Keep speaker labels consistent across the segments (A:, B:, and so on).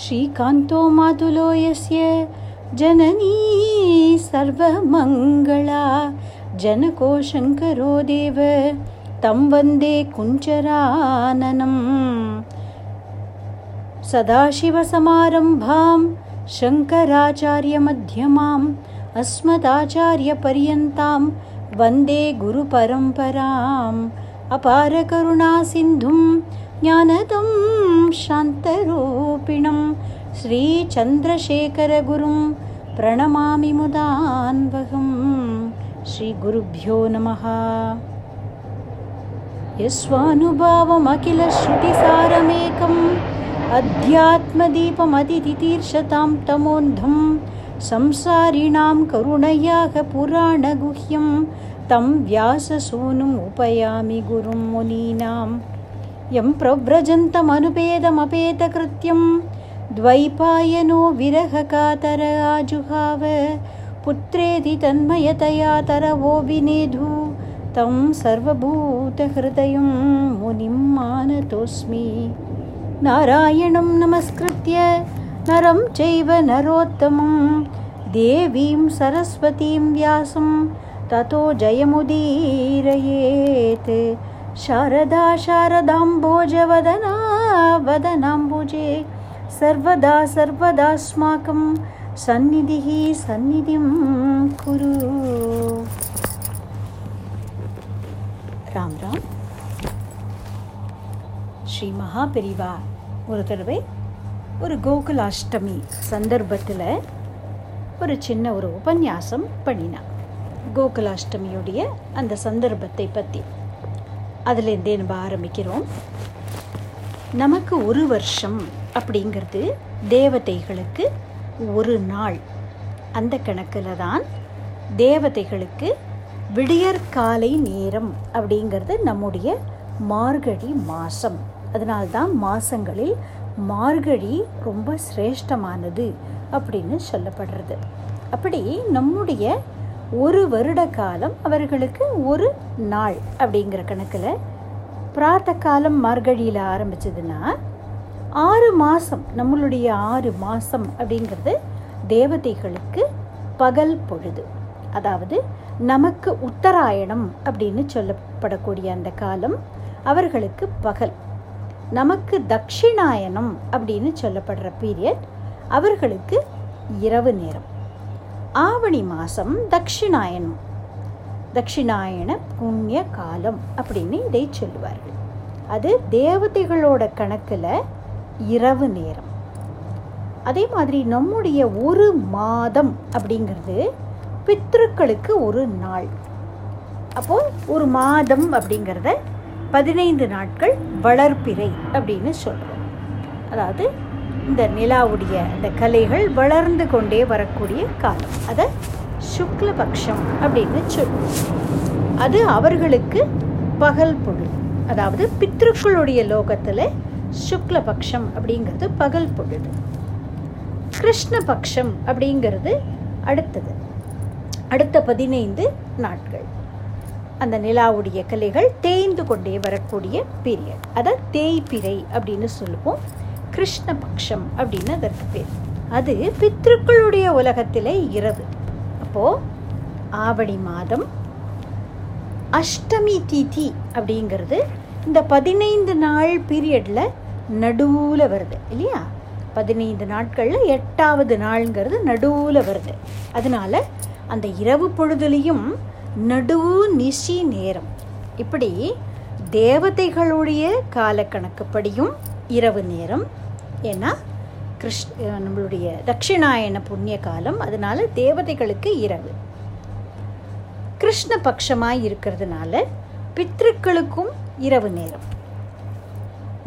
A: श्रीकान्तो मातुलो यस्य जननी सर्वमङ्गला जनको शङ्करो देव तं वन्दे कुञ्चराननम्। सदाशिवसमारम्भां शङ्कराचार्यमध्यमाम् अस्मदाचार्यपर्यन्तां वन्दे गुरुपरम्पराम् अपारकरुणासिन्धुं ज्ञानदं शान्तरूपिणं श्रीचन्द्रशेखरगुरुं प्रणमामि मुदान्वहं श्रीगुरुभ्यो नमः। यस्वानुभावमखिलश्रुतिसारमेकम् अध्यात्मदीपमतितितीर्षतां तमोन्धं संसारिणां करुणयाः पुराणगुह्यं तं व्याससूनुम् उपयामि गुरुं मुनीनां यं प्रव्रजन्तमनुपेदमपेतकृत्यं द्वैपायनो विरहकातर आजुहाव पुत्रेति तन्मयतया तरवो विनेधु तं सर्वभूतहृदयं मुनिं मानतोऽस्मि। नारायणं नमस्कृत्य नरं चैव नरोत्तमं देवीं सरस्वतीं व्यासं ततो जयमुदीरयेत् शारदा शारदाम्भोजवदना वदनाम्बुजे सर्वदा सर्वदास्माकं सन्निधिः सन्निधिं कुरु ராம் ராம் ஸ்ரீ மகாபெரிவா ஒரு தடவை ஒரு கோகுலாஷ்டமி சந்தர்ப்பத்தில் ஒரு சின்ன ஒரு உபன்யாசம் பண்ணினான் கோகுலாஷ்டமியுடைய அந்த சந்தர்ப்பத்தை பற்றி அதுலேருந்தே நம்ம ஆரம்பிக்கிறோம். நமக்கு ஒரு வருஷம் அப்படிங்கிறது தேவதைகளுக்கு ஒரு நாள். அந்த கணக்கில் தான் தேவதைகளுக்கு விடியற்காலை நேரம் அப்படிங்கிறது நம்முடைய மார்கழி மாதம் அதனால்தான் மாதங்களில் மார்கழி ரொம்ப சிரேஷ்டமானது அப்படின்னு சொல்லப்படுறது. அப்படி நம்முடைய ஒரு வருட காலம் அவர்களுக்கு ஒரு நாள் அப்படிங்கிற கணக்கில் பிராத்த காலம் மார்கழியில் ஆரம்பிச்சதுன்னா ஆறு மாதம் நம்மளுடைய ஆறு மாதம் அப்படிங்கிறது தேவதைகளுக்கு பகல் பொழுது. அதாவது நமக்கு உத்தராயணம் அப்படின்னு சொல்லப்படக்கூடிய அந்த காலம் அவர்களுக்கு பகல். நமக்கு தட்சிணாயனம் அப்படின்னு சொல்லப்படுற பீரியட் அவர்களுக்கு இரவு நேரம். ஆவணி மாதம் தட்சிணாயனம். தட்சிணாயன புண்ணிய காலம் அப்படின்னு இதை சொல்லுவார்கள். அது தேவதைகளோட கணக்கில் இரவு நேரம். அதே மாதிரி நம்முடைய ஒரு மாதம் அப்படிங்கிறது பித்ருக்களுக்கு ஒரு நாள். அப்போது ஒரு மாதம் அப்படிங்கிறத பதினைந்து நாட்கள் வளர்ப்பிறை அப்படின்னு சொல்கிறோம் அதாவது இந்த நிலாவுடைய அந்த கலைகள் வளர்ந்து கொண்டே வரக்கூடிய காலம். அதை சுக்லபக்ஷம் அப்படின்னு சொல்லுவோம் அது அவர்களுக்கு பகல் பொழுது. அதாவது பித்ருக்களுடைய லோகத்தில் சுக்லபக்ஷம் அப்படிங்கிறது பகல் பொழுது. கிருஷ்ணபக்ஷம் அப்படிங்கிறது அடுத்தது. அடுத்த பதினைந்து நாட்கள். அந்த நிலாவுடைய கலைகள் தேய்ந்து கொண்டே வரக்கூடிய பீரியட் அதை தேய்பிரை அப்படின்னு சொல்லுவோம். கிருஷ்ணபக்ஷம் அப்படின்னு அதற்கு பேர். அது பித்ருக்களுடைய உலகத்திலே இரவு. அப்போது ஆவணி மாதம் அஷ்டமி தீதி அப்படிங்கிறது இந்த பதினைந்து நாள் பீரியடில் நடுவில் வருது இல்லையா? பதினைந்து நாட்களில் எட்டாவது நாளுங்கிறது நடுவில் வருது. அதனால அந்த இரவு பொழுதுலேயும் நடுவு நிஷி நேரம். இப்படி தேவதைகளுடைய காலக்கணக்குப்படியும் இரவு நேரம் ஏன்னா கிருஷ் நம்மளுடைய தட்சிணாயன புண்ணிய காலம் அதனால தேவதைகளுக்கு இரவு. கிருஷ்ண பட்சமாக இருக்கிறதுனால பித்ருக்களுக்கும் இரவு நேரம்.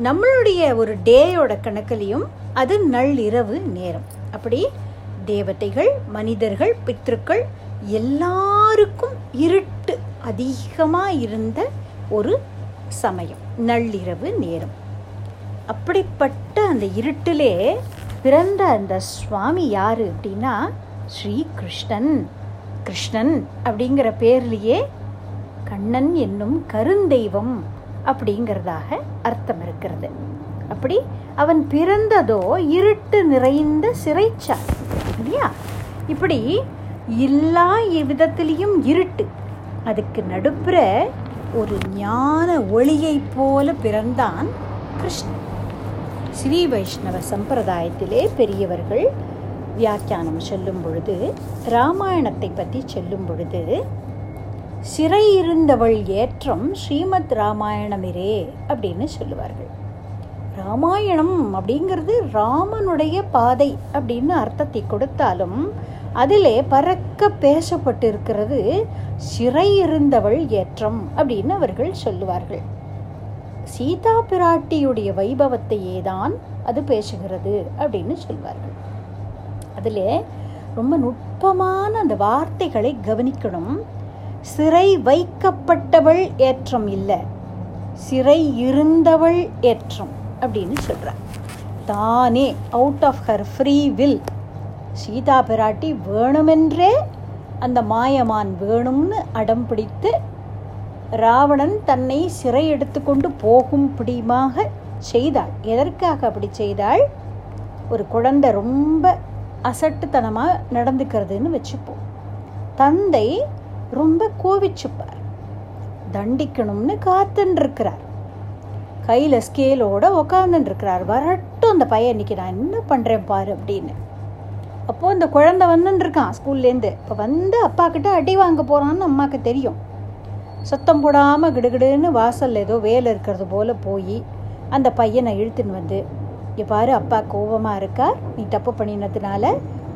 A: நம்மளுடைய ஒரு டேயோட கணக்கிலையும் அது நள்ளிரவு நேரம். அப்படி தேவதைகள் மனிதர்கள் பித்ருக்கள் எல்லாருக்கும் இருட்டு அதிகமாக இருந்த ஒரு சமயம் நள்ளிரவு நேரம். அப்படிப்பட்ட அந்த இருட்டிலே பிறந்த அந்த சுவாமி யார் அப்படின்னா ஸ்ரீ கிருஷ்ணன் கிருஷ்ணன் அப்படிங்கிற பேர்லேயே கண்ணன் என்னும் கருந்தெய்வம் அப்படிங்கிறதாக அர்த்தம் இருக்கிறது. அப்படி அவன் பிறந்ததோ இருட்டு நிறைந்த சிறைச்சார் இல்லையா? இப்படி எல்லா விதத்திலையும் இருட்டு. அதுக்கு நடுப்புற ஒரு ஞான ஒளியைப் போல பிறந்தான் கிருஷ்ணன். ஸ்ரீ வைஷ்ணவ சம்பிரதாயத்திலே பெரியவர்கள் வியாக்கியானம் சொல்லும் பொழுது ராமாயணத்தை பற்றி சொல்லும் பொழுது சிறை இருந்தவள் ஏற்றம் ஸ்ரீமத் ராமாயணமிரே அப்படின்னு சொல்லுவார்கள். ராமாயணம் அப்படிங்கிறது ராமனுடைய பாதை அப்படின்னு அர்த்தத்தை கொடுத்தாலும் அதிலே பறக்க பேசப்பட்டிருக்கிறது சிறை இருந்தவள் ஏற்றம் அப்படின்னு அவர்கள் சொல்லுவார்கள். சீதா பிராட்டியுடைய வைபவத்தையே தான் அது பேசுகிறது அப்படின்னு சொல்வார்கள். அதில் ரொம்ப நுட்பமான அந்த வார்த்தைகளை கவனிக்கணும். சிறை வைக்கப்பட்டவள் ஏற்றம் இல்லை. சிறை இருந்தவள் ஏற்றம் அப்படின்னு சொல்கிறார் தானே out of her free will Sita பிராட்டி வேணுமென்றே அந்த மாயமான் வேணும்னு அடம் பிடித்து ராவணன் தன்னை சிறை எடுத்துக்கொண்டு போகும் பிடிமாக செய்தாள். எதற்காக அப்படி செய்தாள்? ஒரு குழந்தை ரொம்ப அசட்டுத்தனமாக நடந்துக்கிறதுன்னு வச்சுப்போம். தந்தை ரொம்ப கோவிச்சுப்பார். தண்டிக்கணும்னு காத்துன்ருக்கிறார் கையில் ஸ்கேலோட உக்காந்துருக்கிறார் வரட்டும் அந்த பையன் இன்னைக்கு நான் என்ன பண்ணுறேன் பாரு அப்படின்னு. அப்போது அந்த குழந்தை வந்துட்டுருக்கான் ஸ்கூல்லேருந்து இப்போ வந்து அப்பா கிட்ட அடி வாங்க போகிறான்னு அம்மாவுக்கு தெரியும். சத்தம் போடாமல் கிடுகிடுன்னு வாசலில் ஏதோ வேலை இருக்கிறது போல் போய் அந்த பையனை இழுத்துன்னு வந்து பாரு அப்பா கோபமாக இருக்கார். நீ தப்பு பண்ணினதுனால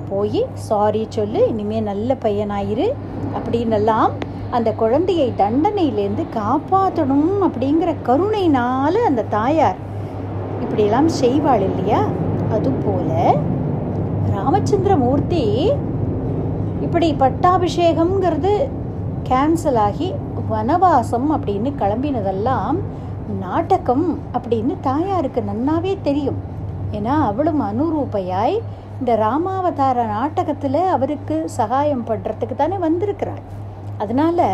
A: போய் சாரி சொல்லு இனிமேல் நல்ல பையனாயிரு. அப்படின்னெல்லாம் அந்த குழந்தையை தண்டனையிலேருந்து காப்பாற்றணும் அப்படிங்கிற கருணையினால் அந்த தாயார் இப்படியெல்லாம் செய்வாள் இல்லையா? அதுபோல ராமச்சந்திரமூர்த்தி இப்படி பட்டாபிஷேகம்ங்கிறது கேன்சல் ஆகி வனவாசம் அப்படின்னு கிளம்பினதெல்லாம் நாடகம் அப்படின்னு தாயாருக்கு நன்னாவே தெரியும். ஏன்னா அவளும் அனுரூபையாய் இந்த ராமாவதார நாடகத்தில் அவருக்கு சகாயம் பண்ணுறதுக்கு தானே வந்திருக்கிறாள். அதனால்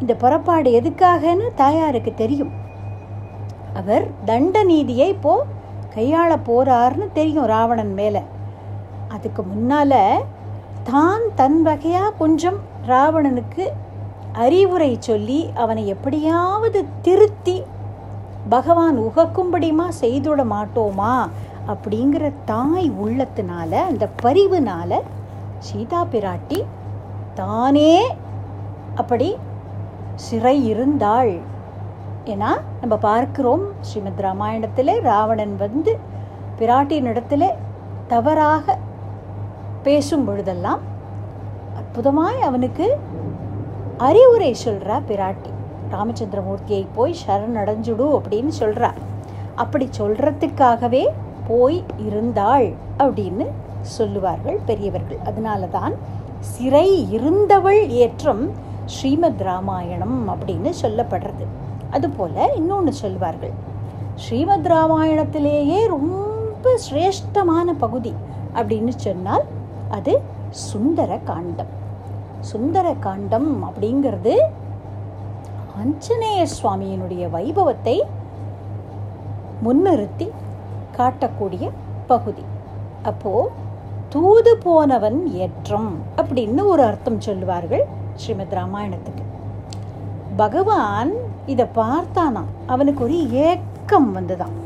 A: இந்த புறப்பாடு எதுக்காகன்னு தாயாருக்கு தெரியும். அவர் தண்ட நீதியை இப்போ கையாள போறார்னு தெரியும் ராவணன் மேலே. அதுக்கு முன்னால் தான் தன் வகையாக கொஞ்சம் ராவணனுக்கு அறிவுரை சொல்லி அவனை எப்படியாவது திருத்தி பகவான் உகக்கும்படிமா செய்துட மாட்டோமா? அப்படிங்கிற தாய் உள்ளத்தினால அந்த பரிவுனால சீதா பிராட்டி தானே அப்படி சிறை இருந்தாள். ஏன்னா நம்ம பார்க்கிறோம் ஸ்ரீமத் ராமாயணத்தில் ராவணன் வந்து பிராட்டியினிடத்தில் தவறாக பேசும் பொழுதெல்லாம் அற்புதமாய் அவனுக்கு அறிவுரை சொல்கிறா பிராட்டி. ராமச்சந்திரமூர்த்தியை போய் சரணடைஞ்சுடு அப்படின்னு சொல்கிறா அப்படி சொல்கிறதுக்காகவே போய் இருந்தாள் அப்படின்னு சொல்லுவார்கள் பெரியவர்கள். அதனால தான் சிறை இருந்தவள் ஏற்றம் ஸ்ரீமத் ராமாயணம் அப்படின்னு சொல்லப்படுறது. அதுபோல் இன்னொன்று சொல்வார்கள் ஸ்ரீமத் ராமாயணத்திலேயே ரொம்ப சிரேஷ்டமான பகுதி அப்படின்னு சொன்னால் அது சுந்தர காண்டம் சுந்தர காண்டம் அப்படிங்கிறது ஆஞ்சநேய சுவாமியினுடைய வைபவத்தை முன்னிறுத்தி காட்டக்கூடிய பகுதி. அப்போ தூது போனவன் ஏற்றம் அப்படின்னு ஒரு அர்த்தம் சொல்லுவார்கள் ஸ்ரீமத் ராமாயணத்துக்கு. பகவான் இதை பார்த்தானாம் அவனுக்கு ஒரு ஏக்கம் வந்துதான்.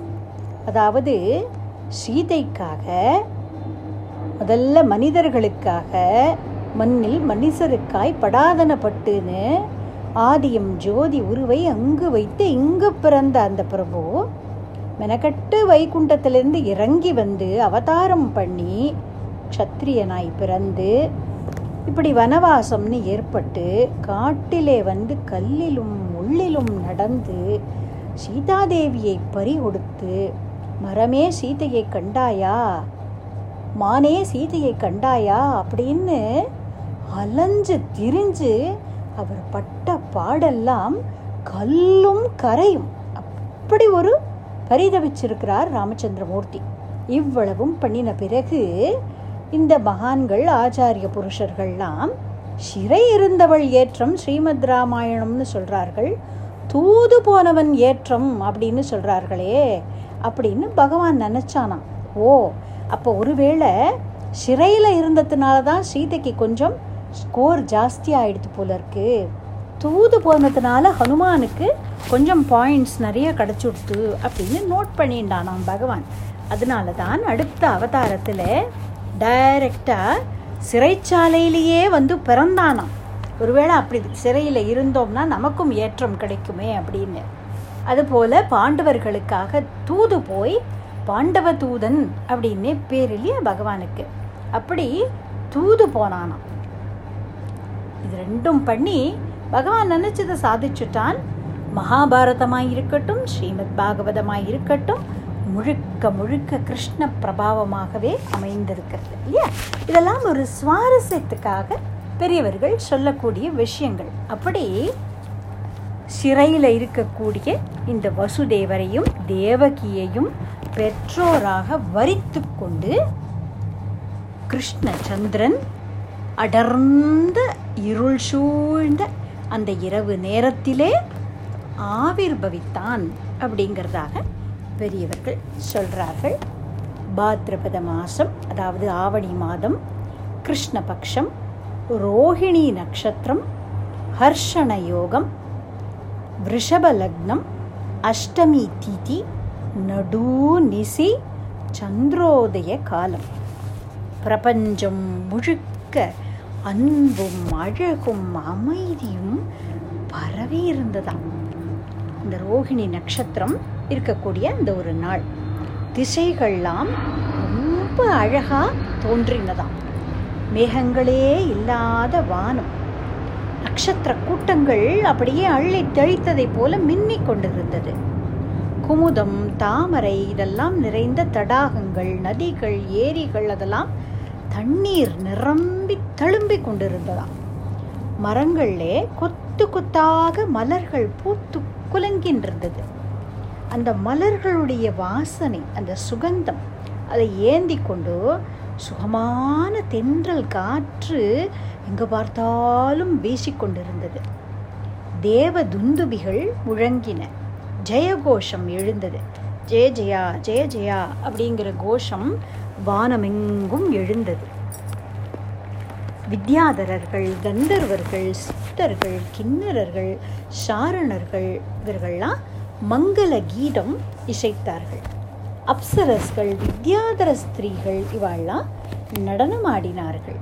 A: அதாவது சீதைக்காக முதல்ல மனிதர்களுக்காக மண்ணில் மனிதருக்காய் படாதனப்பட்டுன்னு ஆதியம் ஜோதி உருவை அங்கு வைத்து இங்கு பிறந்த அந்த பிரபு மெனக்கட்டு வைகுண்டத்திலிருந்து இறங்கி வந்து அவதாரம் பண்ணி க்ஷத்ரியனாய் பிறந்து இப்படி வனவாசம்னு ஏற்பட்டு காட்டிலே வந்து கல்லிலும் உள்ளிலும் நடந்து சீதாதேவியை பறி கொடுத்து மரமே சீதையை கண்டாயா? மானே சீதையை கண்டாயா? அப்படின்னு அலைஞ்சு திரிஞ்சு அவர் பட்ட பாடெல்லாம் கல்லும் கரையும். அப்படி ஒரு பரிதவிச்சிருக்கிறார் ராமச்சந்திரமூர்த்தி. இவ்வளவும் பண்ணின பிறகு இந்த மகான்கள் ஆச்சாரிய புருஷர்கள்லாம் சிறை இருந்தவள் ஏற்றம் ஸ்ரீமத் ராமாயணம்னு சொல்கிறார்கள் தூது போனவன் ஏற்றம் அப்படின்னு சொல்கிறார்களே அப்படின்னு பகவான் நினச்சானாம். ஓ அப்போ ஒருவேளை சிறையில் இருந்ததுனால தான் சீதைக்கு கொஞ்சம் ஸ்கோர் ஜாஸ்தி ஆகிடுது போல இருக்கு. தூது போனதுனால ஹனுமானுக்கு கொஞ்சம் பாயிண்ட்ஸ் நிறைய கிடச்சுடுத்து அப்படின்னு நோட் பண்ணிட்டானாம் பகவான். அதனால தான் அடுத்த அவதாரத்தில் டைரக்டாக சிறைச்சாலையிலேயே வந்து பிறந்தானாம். ஒருவேளை அப்படி சிறையில் இருந்தோம்னா நமக்கும் ஏற்றம் கிடைக்குமே அப்படின்னு. அதுபோல் பாண்டவர்களுக்காக தூது போய் பாண்டவ தூதன் அப்படின்னே பேர் இல்லையா பகவானுக்கு. அப்படி தூது போனானாம். இது ரெண்டும் பண்ணி பகவான் நினைச்சதை சாதிச்சுட்டான். மகாபாரதமாக இருக்கட்டும் ஸ்ரீமத் பாகவதமாக இருக்கட்டும் முழுக்க முழுக்க கிருஷ்ண பிரபாவமாகவே அமைந்திருக்கிறது இல்லையா? இதெல்லாம் ஒரு சுவாரஸ்யத்துக்காக பெரியவர்கள் சொல்லக்கூடிய விஷயங்கள். அப்படி சிறையில் இருக்கக்கூடிய இந்த வசுதேவரையும் தேவகியையும் பெற்றோராக வரித்து கொண்டு கிருஷ்ணச்சந்திரன் அடர்ந்த இருள் சூழ்ந்த அந்த இரவு நேரத்திலே ஆவிர்பவித்தான் அப்படிங்கிறதாக பெரியவர்கள் சொல்கிறார்கள் பாத்ரபத மாதம் அதாவது ஆவணி மாதம் கிருஷ்ணபக்ஷம் ரோஹிணி நட்சத்திரம் ஹர்ஷண யோகம் ரிஷப லக்னம் அஷ்டமி திதி நடு நிசி சந்திரோதய காலம். பிரபஞ்சம் முழுக்க அன்பும் அழகும் அமைதியும் பரவி இருந்ததாம். இந்த ரோகிணி நட்சத்திரம் இருக்கக்கூடிய அந்த ஒரு நாள். திசைகள்லாம் ரொம்ப அழகா தோன்றினதாம். மேகங்களே இல்லாத வானம். நட்சத்திர கூட்டங்கள் அப்படியே அள்ளி தெளித்ததை போல மின்னிக் கொண்டிருந்தது. குமுதம் தாமரை இதெல்லாம் நிறைந்த தடாகங்கள் நதிகள் ஏரிகள் அதெல்லாம் தண்ணீர் நிரம்பி தழும்பி கொண்டிருந்ததாம். மரங்களிலே கொத்து கொத்தாக மலர்கள் பூத்து குலுங்கின்றிருந்தது. அந்த மலர்களுடைய வாசனை அந்த சுகந்தம் அதை ஏந்தி கொண்டு சுகமான தென்றல் காற்று எங்கே பார்த்தாலும் வீசிக்கொண்டிருந்தது தேவ துந்துபிகள் முழங்கின. ஜெயகோஷம் எழுந்தது. ஜெய ஜெயா ஜெய ஜெயா அப்படிங்கிற கோஷம் வானமெங்கும் எழுந்தது. வித்யாதரர்கள் கந்தர்வர்கள் சித்தர்கள் கிண்ணறர்கள் சாரணர்கள் இவர்கள்லாம் மங்கள கீதம் இசைத்தார்கள். அப்சரஸ்கள் வித்யாதர ஸ்திரீகள் இவாள்லாம் நடனமாடினார்கள்.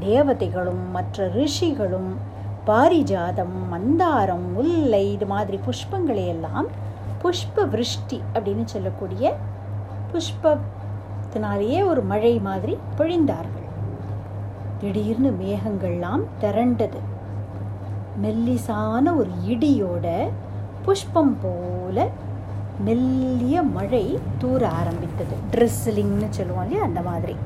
A: தேவதைகளும் மற்ற ரிஷிகளும் பாரிஜாதம் மந்தாரம் முல்லை இது மாதிரி புஷ்பங்களை எல்லாம் புஷ்ப விருஷ்டி அப்படின்னு சொல்லக்கூடிய புஷ்ப புஷ்பத்தினாலேயே ஒரு மழை மாதிரி பொழிந்தார்கள். திடீர்னு மேகங்கள்லாம் திரண்டது. மெல்லிசான ஒரு இடியோட புஷ்பம் போல மெல்லிய மழை தூர ஆரம்பித்தது. ட்ரெஸ்லிங்னு சொல்லுவோம் இல்லையா அந்த மாதிரி.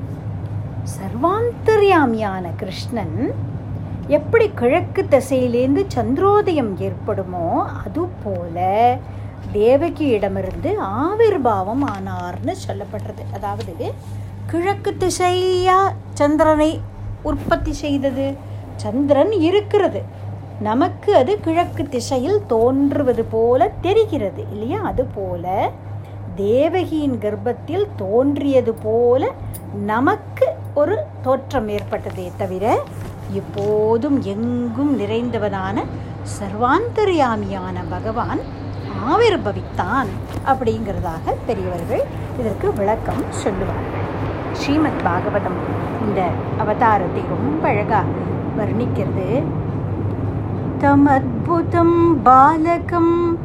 A: சர்வாந்தர்யாமியான கிருஷ்ணன் எப்படி கிழக்கு திசையிலேருந்து சந்திரோதயம் ஏற்படுமோ அது போல தேவகியிடமிருந்து ஆவிர்பாவம் ஆனார்னு சொல்லப்படுறது. அதாவது கிழக்கு திசையா சந்திரனை உற்பத்தி செய்தது. சந்திரன் இருக்கிறது. நமக்கு அது கிழக்கு திசையில் தோன்றுவது போல தெரிகிறது இல்லையா? அது போல தேவகியின் கர்ப்பத்தில் தோன்றியது போல நமக்கு ஒரு தோற்றம் ஏற்பட்டதே தவிர இப்போதும் எங்கும் நிறைந்தவனான சர்வாந்தர்யாமியான பகவான் ஆவிர்பவித்தான் அப்படிங்கிறதாக பெரியவர்கள் இதற்கு விளக்கம் சொல்லுவார்கள் ஸ்ரீமத் பாகவதம் இந்த அவதாரத்தை ரொம்ப அழகாக வர்ணிக்கிறது தமத்புதம் பாலகம்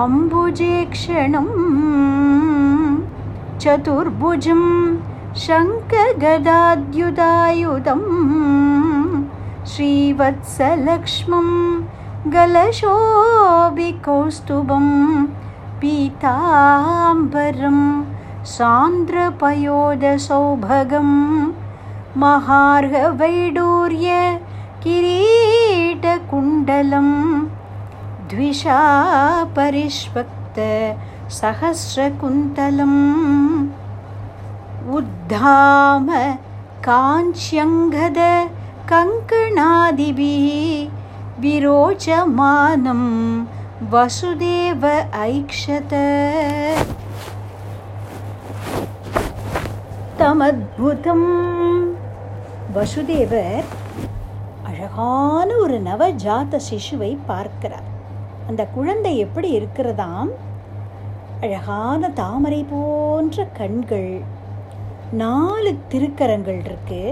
A: அம்புஜேக்ஷணம் சதுர்புஜம் शङ्खगदाद्युदायुधं श्रीवत्सलक्ष्मं गलशोभिकौस्तुभं पीताम्बरं सान्द्रपयोदसौभगं महार्घवैडूर्य किरीटकुण्डलं द्विषा परिष्वक्त सहस्रकुन्तलम् उद्धाम काञ्च्यङ्गद कङ्कणादिभिः विरोचमानं वसुदेव ऐक्षत தமத்புதம் வசுதேவர் அழகான ஒரு நவஜாத சிசுவை பார்க்கிறார் அந்த குழந்தை எப்படி இருக்கிறதாம் அழகான தாமரை போன்ற கண்கள் நாலு திருக்கரங்கள் இருக்கு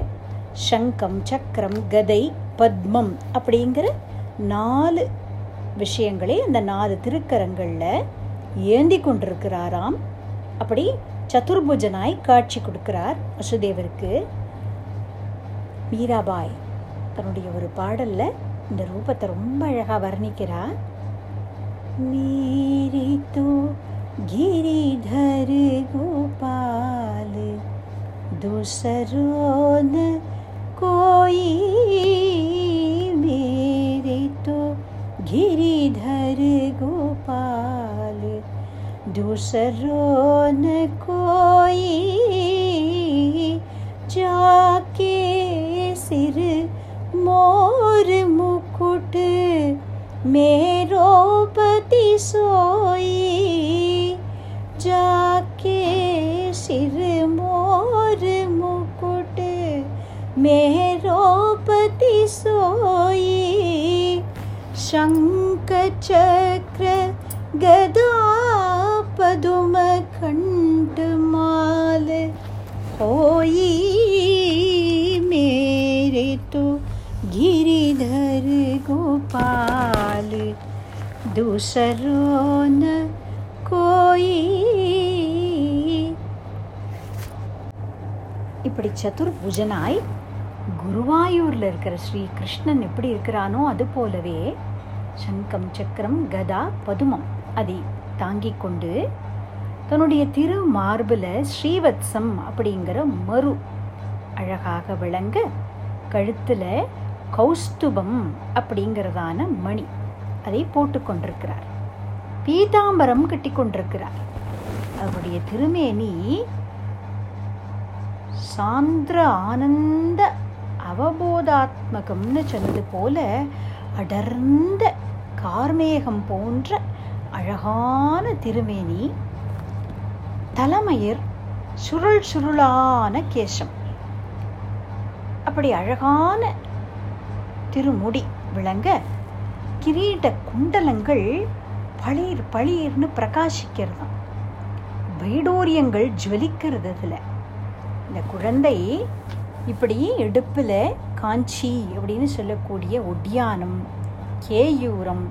A: சங்கம் சக்கரம் கதை பத்மம் அப்படிங்கிற நாலு விஷயங்களை அந்த நாலு திருக்கரங்களில் ஏந்தி கொண்டிருக்கிறாராம் அப்படி சதுர்புஜனாய் காட்சி கொடுக்கிறார் வசுதேவருக்கு மீராபாய் தன்னுடைய ஒரு பாடல்ல இந்த ரூபத்தை ரொம்ப அழகா வர்ணிக்கிறார் मेरी तो गिरिधर गोपाल दूसरो न कोई मेरे तो गिरिधर गोपाल दूसरो न कोई जाके सिर मोर मुकुट, मेरो पति सोई जाके सिर मोर मुकुट, मेरो शंख चक्र गदा पदुम कंठ माल होई मेरे तो गिरिधर गोपाल दूसरो न कोई இப்படி சதுர்புஜனாய் குருவாயூர்ல இருக்கிற ஸ்ரீ கிருஷ்ணன் எப்படி இருக்கிறானோ அது போலவே சங்கம் சக்கரம் கதா பதுமம். அதை தாங்கிக் கொண்டு தன்னுடைய திரு மார்பில் ஸ்ரீவத்சம் அப்படிங்கிற மறு அழகாக விளங்க கழுத்தில் கௌஸ்துபம் அப்படிங்கிறதான மணி அதை போட்டுக்கொண்டிருக்கிறார் பீதாம்பரம் கட்டி கொண்டிருக்கிறார். அவருடைய திருமேனி சாந்திர ஆனந்த அவபோதாத்மகம்னு சொன்னது போல அடர்ந்த கார்மேகம் போன்ற அழகான திருமேனி தலைமயிர் சுருள் சுருளான கேசம். அப்படி அழகான திருமுடி விளங்க கிரீட குண்டலங்கள் பளிர் பளிர்னு பிரகாசிக்கிறது. வைடூரியங்கள் ஜுவலிக்கிறது அதில். இந்த குழந்தை இப்படி இடுப்பில் காஞ்சி அப்படின்னு சொல்லக்கூடிய ஒட்டியானம் கேயூரம்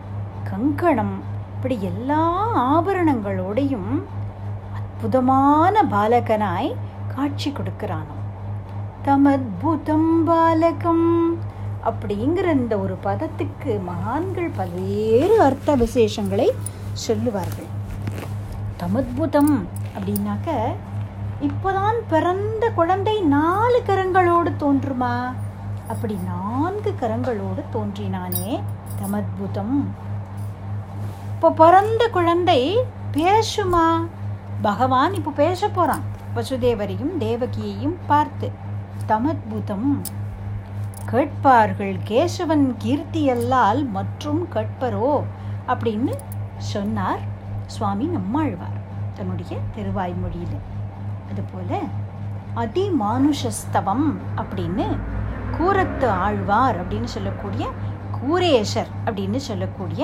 A: கங்கணம் இப்படி எல்லா ஆபரணங்களோடையும் அற்புதமான பாலகனாய் காட்சி கொடுக்கிறானோ தமத்புதம் பாலகம் அப்படிங்கிற இந்த ஒரு பதத்துக்கு மகான்கள் பல்வேறு அர்த்த விசேஷங்களை சொல்லுவார்கள். தமத்புதம் அப்படின்னாக்க இப்போதான் பிறந்த குழந்தை நாலு கரங்களோடு தோன்றுமா? அப்படி நான்கு கரங்களோடு தோன்றினானே தமத்புதம். இப்போ பிறந்த குழந்தை பேசுமா? பகவான் இப்போ பேச போகிறான் வசுதேவரையும் தேவகியையும் பார்த்து தமத்புதம் கேட்பார்கள் கேசவன் கீர்த்தியல்லால் மற்றும் கேட்பரோ அப்படின்னு சொன்னார். சுவாமி நம்மாழ்வார் தன்னுடைய திருவாய்மொழியில். அதுபோல அதிமானுஷஸ்தவம் அப்படின்னு கூரத்து ஆழ்வார் அப்படின்னு சொல்லக்கூடிய கூரேஷர் அப்படின்னு சொல்லக்கூடிய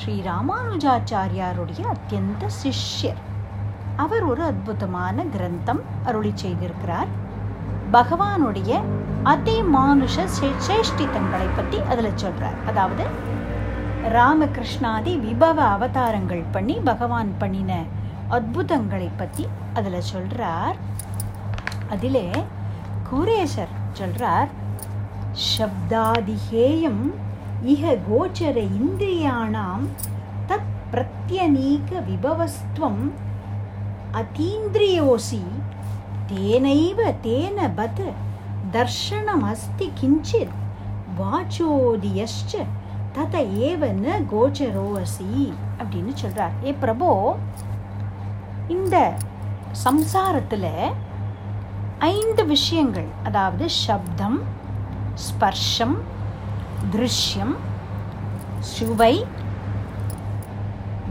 A: ஸ்ரீ ராமானுஜாச்சாரியாருடைய அத்தியந்த சிஷ்யர். அவர் ஒரு அற்புதமான கிரந்தம் அருளி செய்திருக்கிறார். பகவானுடைய அதிமானுஷ சேஷ்டித்தங்களை பற்றி அதில் சொல்கிறார் அதாவது ராமகிருஷ்ணாதி விபவ அவதாரங்கள் பண்ணி பகவான் பண்ணின அற்புதங்களை பற்றி அதில் சொல்கிறார் அதிலே கூரேஷர் சொல்கிறார் சப்தாதிகேயம் இஹ கோச்சர இந்திரியாணாம் தத் பிரத்யநீக விபவஸ்துவம் அதீந்திரியோசி தேனைவ தேன பத் தர்ஷனமஸ்தி கிஞ்சித் வாச்சோதியஷ்ச தத ஏவன கோச்சரோசி அப்படின்னு சொல்கிறார் ஏ பிரபோ இந்த சம்சாரத்தில் ஐந்து விஷயங்கள் அதாவது சப்தம் ஸ்பர்ஷம் திருஷ்யம் சுவை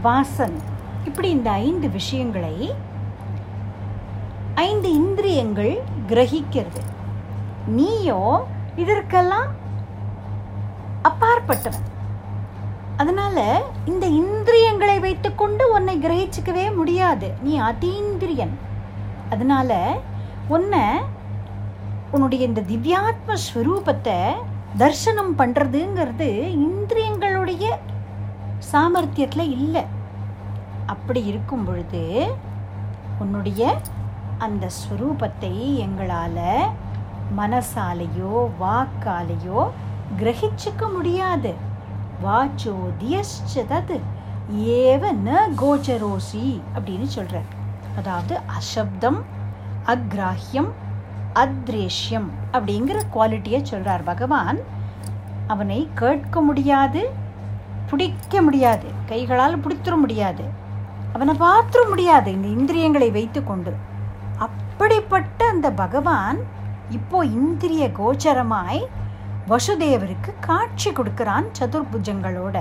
A: வாசன். இப்படி இந்த ஐந்து விஷயங்களை ஐந்து இந்திரியங்கள் கிரகிக்கிறது. நீயோ இதற்கெல்லாம் அப்பாற்பட்டவன். அதனால இந்த இந்திரியங்களை வைத்துக்கொண்டு உன்னை கிரகிச்சுக்கவே முடியாது. நீ அதீந்திரியன். அதனால உன்னை உன்னுடைய இந்த திவ்யாத்ம ஸ்வரூபத்தை தர்சனம் பண்ணுறதுங்கிறது இந்திரியங்களுடைய சாமர்த்தியத்தில் இல்லை. அப்படி இருக்கும் பொழுது உன்னுடைய அந்த ஸ்வரூபத்தை எங்களால் மனசாலேயோ வாக்காலேயோ கிரகிச்சுக்க முடியாது. வாச்சோதியது ஏவ ந கோச்சரோசி அப்படின்னு சொல்கிறார் அதாவது அசப்தம் அக்ராஹ்யம் அத்ரேஷ்யம் அப்படிங்கிற குவாலிட்டியை சொல்கிறார் பகவான். அவனை கேட்க முடியாது பிடிக்க முடியாது கைகளால் பிடித்துட முடியாது அவனை பார்த்துட முடியாது இந்த இந்திரியங்களை வைத்து கொண்டு அப்படிப்பட்ட அந்த பகவான் இப்போ இந்திரிய கோச்சரமாய் வசுதேவருக்கு காட்சி கொடுக்கிறான் சதுர்புஜங்களோட.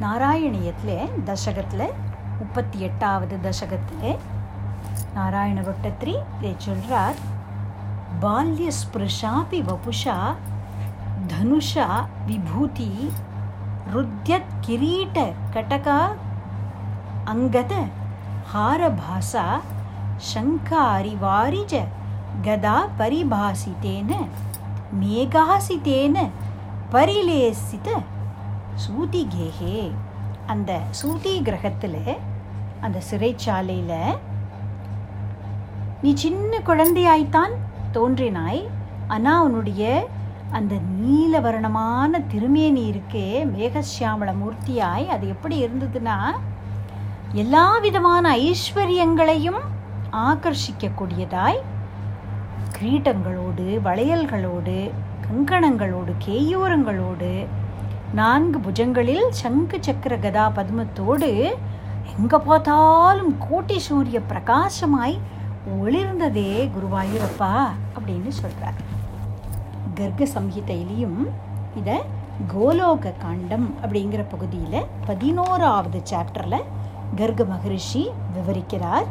A: நாராயணியத்தில் தசகத்தில் முப்பத்தி எட்டாவது தசகத்தில் ನಾರಾಯಣ ಭಟ್ಟತ್ರಿ ದೇ ಚಿಲ್ರಾರ್ ಬಾಲ್ಯ ಸ್ಪೃಶಾಪಿ ವಪುಷ ಧನುಷ ವಿಭೂತಿ ರುದ್ಯತ್ ಕಿರೀಟ ಕಟಕ ಅಂಗದ ಹಾರಭಾಸ ಶಂಕಾರಿ ವಾರಿಜ ಗದಾ ಪರಿಭಾಸಿತೇನ மேகாசித்தேன பரிலேசித்த சூதிகேகே அந்த சூதி கிரகத்தில் அந்த சிறைச்சாலையில் நீ சின்ன குழந்தையாய்த்தான் தோன்றினாய். ஆனால் உன்னுடைய அந்த நீலவர்ணமான திருமேனி இருக்கே மேகசியாமள மூர்த்தியாய் அது எப்படி இருந்ததுன்னா எல்லா விதமான ஐஸ்வர்யங்களையும் ஆகர்ஷிக்கக்கூடியதாய். கிரீட்டங்களோடு வளையல்களோடு கங்கணங்களோடு கேயூரங்களோடு நான்கு புஜங்களில் சங்கு சக்கர கதா பத்மத்தோடு எங்கே பார்த்தாலும் கோட்டி சூரிய பிரகாசமாய் ஒளிர்ந்ததே குருவாயூரப்பா அப்படின்னு சொல்கிறார் கர்க்க சம்ஹிதையிலையும் இதை கோலோக காண்டம் அப்படிங்கிற பகுதியில் பதினோராவது சாப்டரில் கர்க மகரிஷி விவரிக்கிறார்.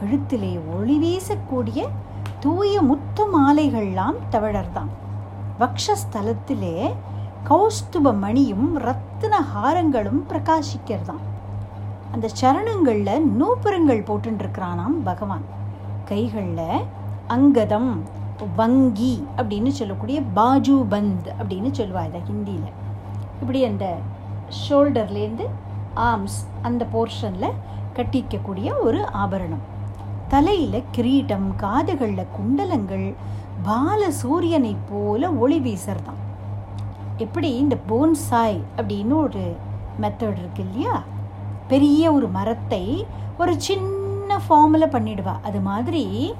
A: கழுத்திலே ஒளி வீசக்கூடிய தூய முத்து மாலைகள்லாம் தவழர்தான். வக்ஷஸ்தலத்திலே கௌஸ்துப மணியும் ரத்தின ஹாரங்களும் பிரகாசிக்கிறதாம். அந்த சரணங்களில் நூப்புரங்கள் போட்டுருக்கிறானாம் பகவான். கைகளில் அங்கதம் வங்கி அப்படின்னு சொல்லக்கூடிய பாஜு பந்த் அப்படின்னு சொல்லுவா இதை ஹிந்தியில். இப்படி அந்த ஷோல்டர்லேருந்து ஆர்ம்ஸ் அந்த போர்ஷனில் கட்டிக்கக்கூடிய ஒரு ஆபரணம். தலையில் கிரீட்டம் காதுகளில் குண்டலங்கள் பால சூரியனை போல ஒளி வீசறதான் எப்படி இந்த போன்சாய் அப்படின்னு ஒரு மெத்தட் இருக்கு இல்லையா? பெரிய ஒரு மரத்தை ஒரு சின்ன ஃபார்மில் பண்ணிடுவா. அது மாதிரி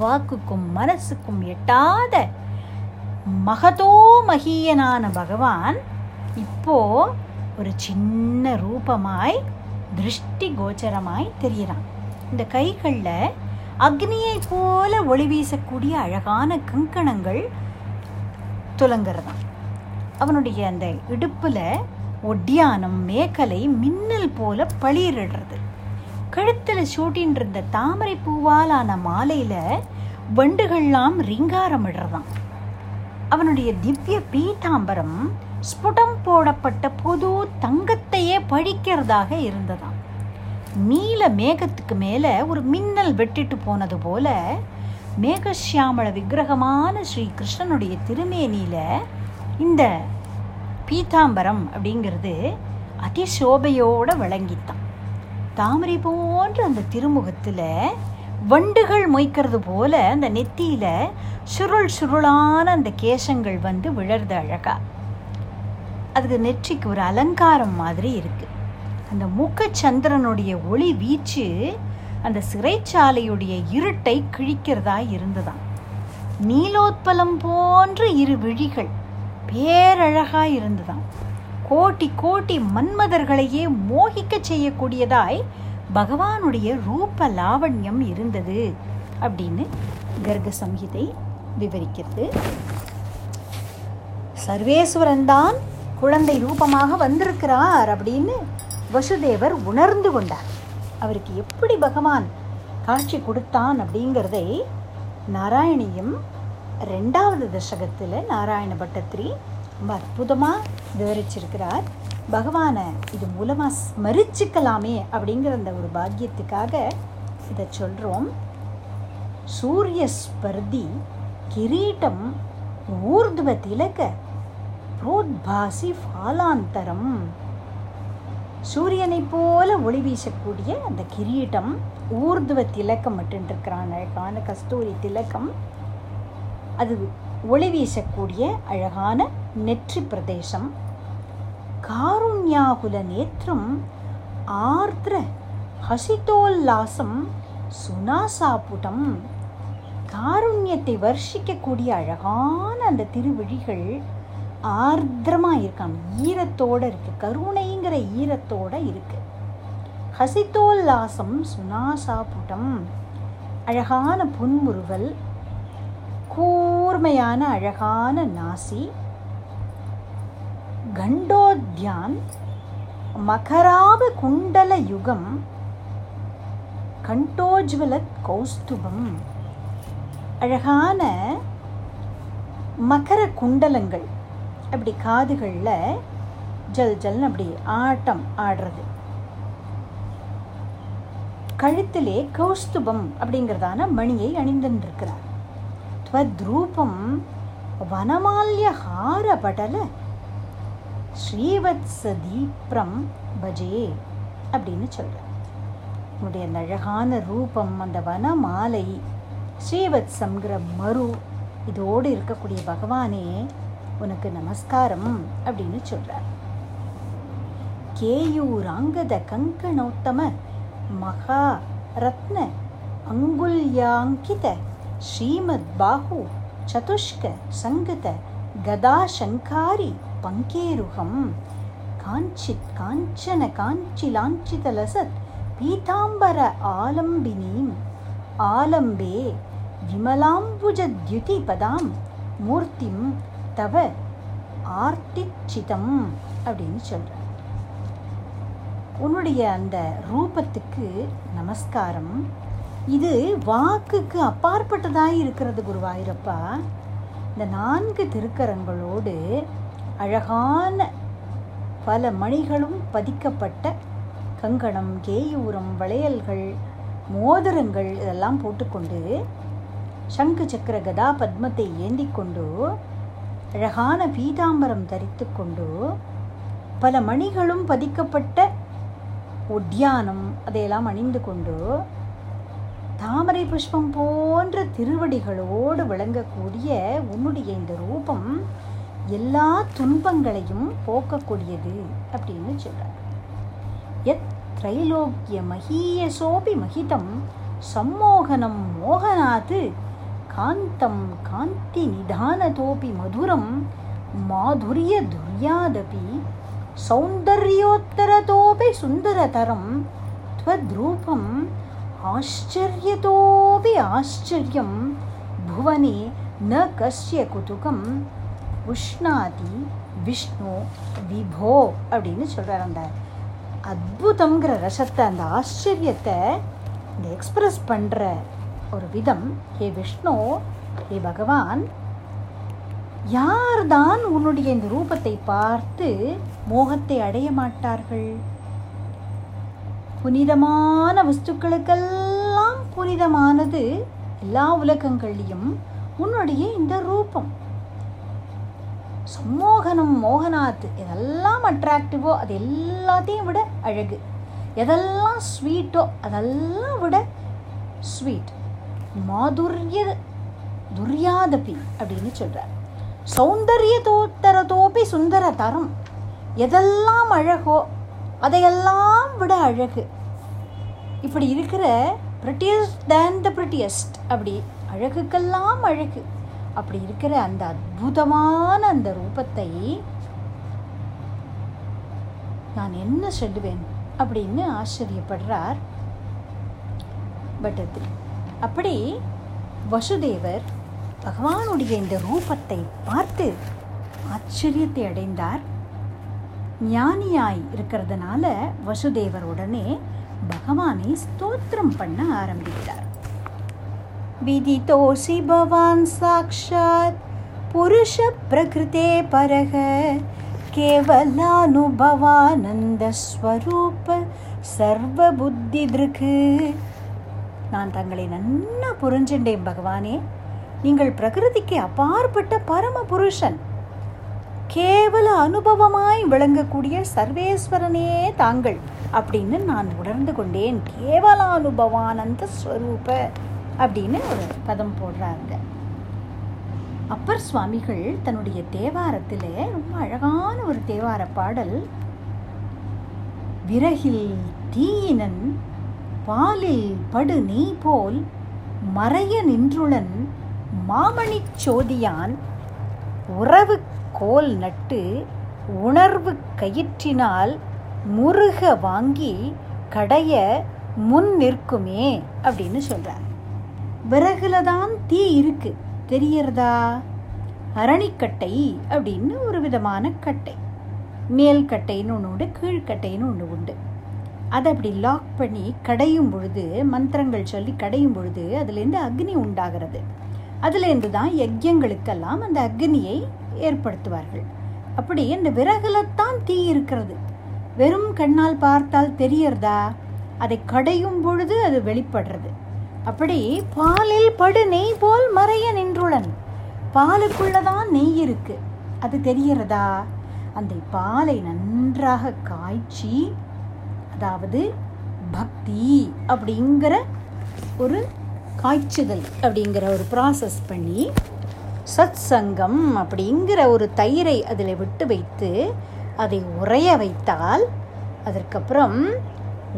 A: வாக்குக்கும் மனசுக்கும் எட்டாத மகதோ மகியனான பகவான் இப்போ ஒரு சின்ன ரூபமாய் திருஷ்டி கோச்சரமாய் தெரிகிறான் இந்த கைகளில் அக்னியை போல ஒளி வீசக்கூடிய அழகான கங்கணங்கள் துலங்குறதான் அவனுடைய அந்த இடுப்பில் ஒட்டியானம் மேக்கலை மின்னல் போல பளிரிடுறது. கழுத்தில் சூட்டின் இருந்த தாமரை பூவாலான மாலையில் வண்டுகள்லாம் ரிங்காரம் இடுறதாம். அவனுடைய திவ்ய பீதாம்பரம் ஸ்புடம் போடப்பட்ட புது தங்கத்தையே பழிக்கிறதாக இருந்ததாம். நீல மேகத்துக்கு மேலே ஒரு மின்னல் வெட்டிட்டு போனது போல மேகசியாமள விக்கிரகமான ஸ்ரீ கிருஷ்ணனுடைய திருமேனியில் இந்த பீதாம்பரம் அப்படிங்கிறது அதிசோபையோடு விளங்கித்தான். தாமரை போன்ற அந்த திருமுகத்தில் வண்டுகள் மொய்க்கிறது போல அந்த நெத்தியில் சுருள் சுருளான அந்த கேசங்கள் வந்து விழறது அழகா. அதுக்கு நெற்றிக்கு ஒரு அலங்காரம் மாதிரி இருக்கு. அந்த முக்கச்சந்திரனுடைய ஒளி வீச்சு அந்த சிறைச்சாலையுடைய இருட்டை கிழிக்கிறதா இருந்ததாம் நீலோத்பலம் போன்ற இரு விழிகள் பேரழகா இருந்ததாம் கோட்டி கோட்டி மன்மதர்களையே மோகிக்க செய்யக்கூடியதாய் பகவானுடைய ரூப லாவண்யம் இருந்தது அப்படின்னு கர்க சம்ஹிதை விவரிக்கிறது. சர்வேஸ்வரன் தான் குழந்தை ரூபமாக வந்திருக்கிறார் அப்படின்னு வசுதேவர் உணர்ந்து கொண்டார். அவருக்கு எப்படி பகவான் காட்சி கொடுத்தான் அப்படிங்கிறதை நாராயணியும் ரெண்டாவது தசகத்தில் நாராயண பட்டத்திரி ரொம்ப அற்புதமாக விவரிச்சிருக்கிறார். பகவானை இது மூலமாக ஸ்மரிச்சுக்கலாமே அப்படிங்கிற அந்த ஒரு பாக்கியத்துக்காக இதை சொல்கிறோம் சூரிய ஸ்பர்தி கிரீட்டம் ஊர்துவ திலக புரோத்பாசி ஃபாலாந்தரம் சூரியனை போல ஒளி வீசக்கூடிய அந்த கிரீட்டம் ஊர்துவ திலக்கம் மட்டும் இருக்கிறான் அழகான கஸ்தூரி திலக்கம் அது ஒளி வீசக்கூடிய அழகான நெற்றி பிரதேசம். காருண்யாகுல நேற்றம் ஆர்திர ஹசிதோல்லாசம் சுனாசாபுடம். காருண்யத்தை வர்ஷிக்கக்கூடிய அழகான அந்த திருவிழிகள் ஆர்திரமாக இருக்காம் ஈரத்தோடு இருக்குது கருணைங்கிற ஈரத்தோடு இருக்குது ஹசிதோல்லாசம் சுனாசாபுடம். அழகான புன்முறுவல். கூர்மையான அழகான நாசி கண்டோத்யான் மகராப குண்டல யுகம் கண்டோஜ்வல கௌஸ்துபம். அழகான மகர குண்டலங்கள். அப்படி காதுகளில் ஜல் ஜல்னு அப்படி ஆட்டம் ஆடுறது. கழுத்திலே கௌஸ்துபம் அப்படிங்கிறதான மணியை அணிந்துருக்கிறார். துவத்ரூபம் வனமால்யஹாரபடல படல ஸ்ரீவத்ஸ தீப்ரம் பஜே அப்படின்னு சொல்கிறார் உன்னுடைய அந்த அழகான ரூபம் அந்த வனமாலை ஸ்ரீவத்சங்கிற மரு இதோடு இருக்கக்கூடிய பகவானே உனக்கு நமஸ்காரம் அப்படின்னு சொல்கிறார் கேயூராங்கத கங்கணோத்தம மகா ரத்ன அங்குல்யாங்கித ஸ்ரீமத் பாஹு சதுஷ்க சங்கத கதாசங்காரி பங்கேருகம். காஞ்சித் காஞ்சன காஞ்சி லாஞ்சிதலசத் பீதாம்பர ஆலம்பினீம். ஆலம்பே விமலாம்புஜத்யுதி பதாம் மூர்த்திம் தவ ஆர்த்திச்சிதம் அப்படின்னு சொல்கிறார் உன்னுடைய அந்த ரூபத்துக்கு நமஸ்காரம். இது வாக்குக்கு அப்பாற்பட்டதாக இருக்கிறது குருவாயூரப்பா. இந்த நான்கு திருக்கரங்களோடு அழகான பல மணிகளும் பதிக்கப்பட்ட கங்கணம் கேயூரம் வளையல்கள் மோதிரங்கள் இதெல்லாம் போட்டுக்கொண்டு சங்கு சக்கர கதா பத்மத்தை ஏந்தி கொண்டு அழகான பீதாம்பரம் தரித்து கொண்டு பல மணிகளும் பதிக்கப்பட்ட உத்தியானம் அதையெல்லாம் அணிந்து கொண்டு தாமரை புஷ்பம் போன்ற திருவடிகளோடு விளங்கக்கூடிய உன்னுடைய இந்த ரூபம் எல்லா துன்பங்களையும் போக்கக்கூடியது அப்படின்னு சொல்கிறார் எத் திரைலோக்கிய மகீய சோபி மகிதம் சம்மோகனம் மோகனாத்து காந்தம் காந்தி நிதானதோபி மதுரம் மாதுரிய துரியாதபி சௌந்தர்யோத்தரதோபி சுந்தரதரம் துவத்ரூபம் आश्चर्यतोऽपि आश्चर्यं भुवने न कस्य कुतुकं உஷ்ணாதி விஷ்ணு விபோ அப்படின்னு சொல்கிறார் அந்த அற்புதங்கிற ரசத்தை அந்த ஆச்சரியத்தை இந்த எக்ஸ்பிரஸ் பண்ணுற ஒரு விதம் ஹே விஷ்ணு ஹே பகவான் யார்தான் உன்னுடைய இந்த ரூபத்தை பார்த்து மோகத்தை அடைய மாட்டார்கள் புனிதமான வஸ்துக்களுக்கெல்லாம் புனிதமானது எல்லா உலகங்கள்லையும் உன்னுடைய இந்த ரூபம். சம்மோகனம் மோகனாத்து எதெல்லாம் அட்ராக்டிவோ அது எல்லாத்தையும் விட அழகு. எதெல்லாம் ஸ்வீட்டோ அதெல்லாம் விட ஸ்வீட் மாதுரிய துர்யாதபி அப்படின்னு சொல்கிறார் சௌந்தரியதோத்தரதோபி சுந்தர தரம் எதெல்லாம் அழகோ அதையெல்லாம் விட அழகு. இப்படி இருக்கிற பிரிட்டியஸ்ட் தேன் த பிரிட்டியஸ்ட் அப்படி அழகுக்கெல்லாம் அழகு. அப்படி இருக்கிற அந்த அற்புதமான அந்த ரூபத்தை நான் என்ன சொல்லுவேன் அப்படின்னு ஆச்சரியப்படுறார் பட்டத்தில். அப்படி வசுதேவர் பகவானுடைய இந்த ரூபத்தை பார்த்து ஆச்சரியத்தை அடைந்தார். ஞானியாய் இருக்கிறதுனால வசுதேவர் உடனே பகவானை ஸ்தோத்திரம் பண்ண ஆரம்பித்தார் விதிதோசி பவான் சாக்ஷாத் புருஷ பிரகிருதே பரக கேவலானுபவானந்த ஸ்வரூப சர்வ புத்தி திருக்கு நான் தங்களை நன்னா புரிஞ்சுட்டேன் பகவானே. நீங்கள் பிரகிருதிக்கு அப்பாற்பட்ட பரம புருஷன் கேவல அனுபவமாய் விளங்கக்கூடிய சர்வேஸ்வரனே தாங்கள் அப்படின்னு நான் உணர்ந்து கொண்டேன். கேவல அனுபவானந்த ஸ்வரூப அப்படின்னு ஒரு பதம் போடுறாங்க அப்பர் சுவாமிகள் தன்னுடைய தேவாரத்தில் ரொம்ப அழகான ஒரு தேவார பாடல் விறகில் தீயினன் பாலில் படு நீ போல் மறைய நின்றுளன் மாமணிச் சோதியான் உறவு கோல் நட்டு உணர்வு கயிற்றினால் முருக வாங்கி கடைய முன் நிற்குமே அப்படின்னு சொல்கிறார் விறகுல தான் தீ இருக்கு. தெரியறதா அரணிக்கட்டை அப்படின்னு ஒரு விதமான கட்டை. மேல் கட்டைன்னு ஒன்று உண்டு கீழ்கட்டைன்னு ஒன்று உண்டு. அதை அப்படி லாக் பண்ணி கடையும் பொழுது மந்திரங்கள் சொல்லி கடையும் பொழுது அதுலேருந்து அக்னி உண்டாகிறது. அதுலேருந்து தான் யஜ்யங்களுக்கெல்லாம் அந்த அக்னியை ஏற்படுத்துவார்கள். அப்படி இந்த விறகுலத்தான் தீ இருக்கிறது. வெறும் கண்ணால் பார்த்தால் தெரியறதா? அதை கடையும் பொழுது அது வெளிப்படுறது. அப்படி பாலில் படு நெய் போல் மறைய நின்றுளன் பாலுக்குள்ளதான் நெய் இருக்கு. அது தெரியறதா? அந்த பாலை நன்றாக காய்ச்சி அதாவது பக்தி அப்படிங்கிற ஒரு காய்ச்சுதல் அப்படிங்கிற ஒரு ப்ராசஸ் பண்ணி சத் சங்கம் அப்படிங்கிற ஒரு தயிரை அதில் விட்டு வைத்து அதை உறைய வைத்தால் அதற்கப்புறம்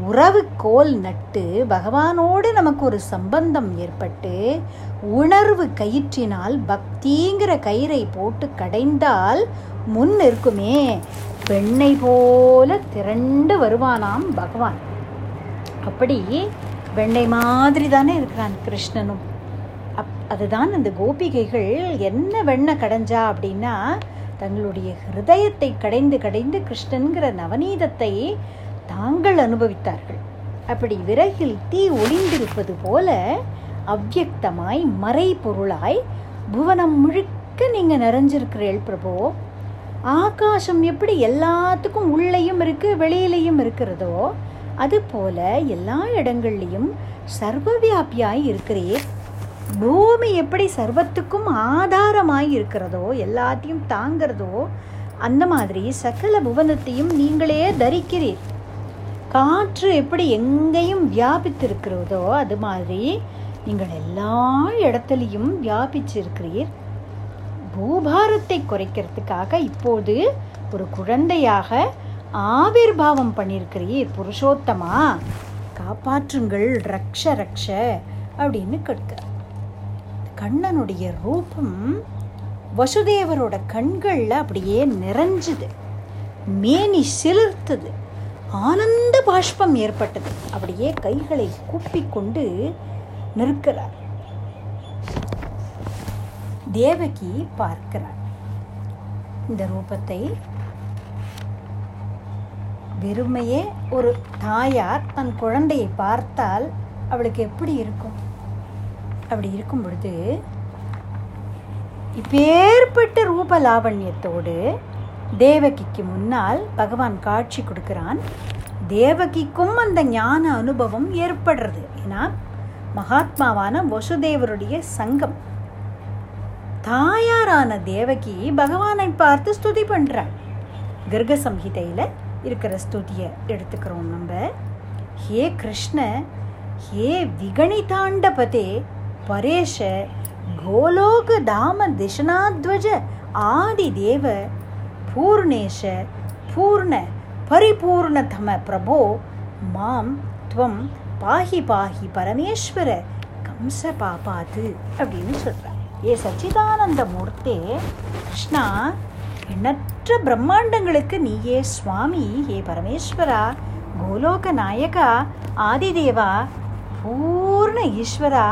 A: உறவு கோல் நட்டு பகவானோடு நமக்கு ஒரு சம்பந்தம் ஏற்பட்டு உணர்வு கயிற்றினால் பக்திங்கிற கயிறை போட்டு கடைந்தால் முன் இருக்குமே பெண்ணை போல திரண்டு வருவானாம் பகவான். அப்படி வெண்ணெய் மாதிரி தானே இருக்கிறான் கிருஷ்ணனும். அப் அதுதான் அந்த கோபிகைகள் என்ன வெண்ண கடைஞ்சா அப்படின்னா தங்களுடைய ஹிருதயத்தை கடைந்து கடைந்து கிருஷ்ணன்கிற நவநீதத்தை தாங்கள் அனுபவித்தார்கள். அப்படி விறகில் தீ ஒளிந்திருப்பது போல அவ்யக்தமாய் மறைபொருளாய் புவனம் முழுக்க நீங்கள் நிறைஞ்சிருக்கிறீள் பிரபோ. ஆகாசம் எப்படி எல்லாத்துக்கும் உள்ளேயும் இருக்குது வெளியிலையும் இருக்கிறதோ அதுபோல எல்லா இடங்கள்லையும் சர்வவியாபியாய் இருக்கிறேன் பூமி எப்படி சர்வத்துக்கும் ஆதாரமாய் இருக்கிறதோ எல்லாத்தையும் தாங்கிறதோ அந்த மாதிரி சகல புவனத்தையும் நீங்களே தரிக்கிறீர். காற்று எப்படி எங்கேயும் வியாபித்திருக்கிறதோ அது மாதிரி நீங்கள் எல்லா இடத்துலையும் வியாபிச்சிருக்கிறீர். பூபாரத்தை குறைக்கிறதுக்காக இப்போது ஒரு குழந்தையாக ஆவிர்வாவம் பண்ணியிருக்கிறீர் புருஷோத்தமா. காப்பாற்றுங்கள் ரக்ஷ ரக்ஷ அப்படின்னு கேட்கிறார். கண்ணனுடைய ரூபம் வசுதேவரோட கண்களில் அப்படியே நிறைஞ்சுது. மேனி சிலிர்த்தது ஆனந்த பாஷ்பம் ஏற்பட்டது. அப்படியே கைகளை கூப்பிக்கொண்டு நிற்கிறார். தேவகி பார்க்கிறார். இந்த ரூபத்தை வெறுமையே ஒரு தாயார் தன் குழந்தையை பார்த்தால் அவளுக்கு எப்படி இருக்கும்? அப்படி இருக்கும் பொழுது இப்பேற்பட்ட ரூப லாவண்யத்தோடு தேவகிக்கு முன்னால் பகவான் காட்சி கொடுக்கிறான். தேவகிக்கும் அந்த ஞான அனுபவம் ஏற்படுறது. ஏன்னா மகாத்மாவான வசுதேவருடைய சங்கம். தாயாரான தேவகி பகவானை பார்த்து ஸ்துதி பண்ணுறாள் கிருக சம்ஹிதையில் இருக்கிற ஸ்துதியை எடுத்துக்கிறோம் நம்ம. ஹே கிருஷ்ண ஹே விகணிதாண்டபதே பரேஷ கோலோக தாம திஷனாத்வஜ ஆதி தேவ பூர்ணேஷ பூர்ண பரிபூர்ணதம பிரபோ மாம் துவம் பாஹி பாஹி பரமேஸ்வர கம்ச பாபாத்து அப்படின்னு சொல்கிறார் ஏ சச்சிதானந்த மூர்த்தே கிருஷ்ணா எண்ணற்ற பிரம்மாண்டங்களுக்கு நீயே சுவாமி ஏ பரமேஸ்வரா கோலோக நாயகா ஆதிதேவா பூர்ண ஈஸ்வரா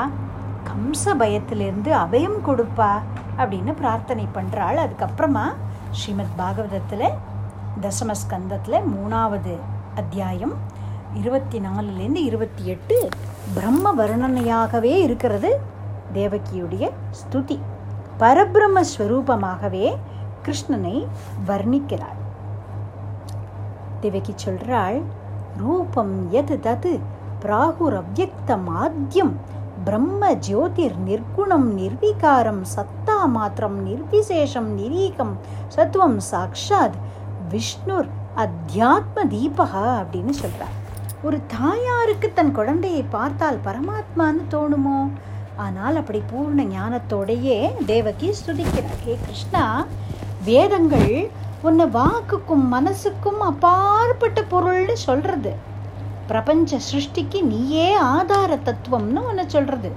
A: கம்ச பயத்திலிருந்து அபயம் கொடுப்பா அப்படின்னு பிரார்த்தனை பண்ணுறாள் அதுக்கப்புறமா ஸ்ரீமத் பாகவதத்தில் தசமஸ்கந்தத்தில் மூணாவது அத்தியாயம் இருபத்தி நாலுலேருந்து இருபத்தி எட்டு பிரம்ம வர்ணனையாகவே இருக்கிறது தேவகியுடைய ஸ்துதி. பரபிரம்ம ஸ்வரூபமாகவே கிருஷ்ணனை வர்ணிக்கிறாள். தேவகி சொல்கிறாள் ரூபம் எது தது? பிராகுர் அவ்வக்தம் ஆத்தியம் பிரம்ம ஜோதிர் நிர்குணம் நிர்விகாரம் சத்தா மாத்திரம் நிர்விசேஷம் நிரீகம் சத்துவம் சாக்ஷாத் விஷ்ணுர் அத்தியாத்ம தீபகா அப்படின்னு சொல்கிறார் ஒரு தாயாருக்கு தன் குழந்தையை பார்த்தால் பரமாத்மான்னு தோணுமோ? ஆனால் அப்படி பூர்ண ஞானத்தோடையே தேவகி ஸ்துதிக்கிறார். ஹே கிருஷ்ணா வேதங்கள் உன்னை வாக்குக்கும் மனசுக்கும் அப்பாற்பட்ட பொருள்னு சொல்கிறது பிரபஞ்ச சிருஷ்டிக்கு நீயே ஆதார தத்துவம்னு ஒன்று சொல்கிறது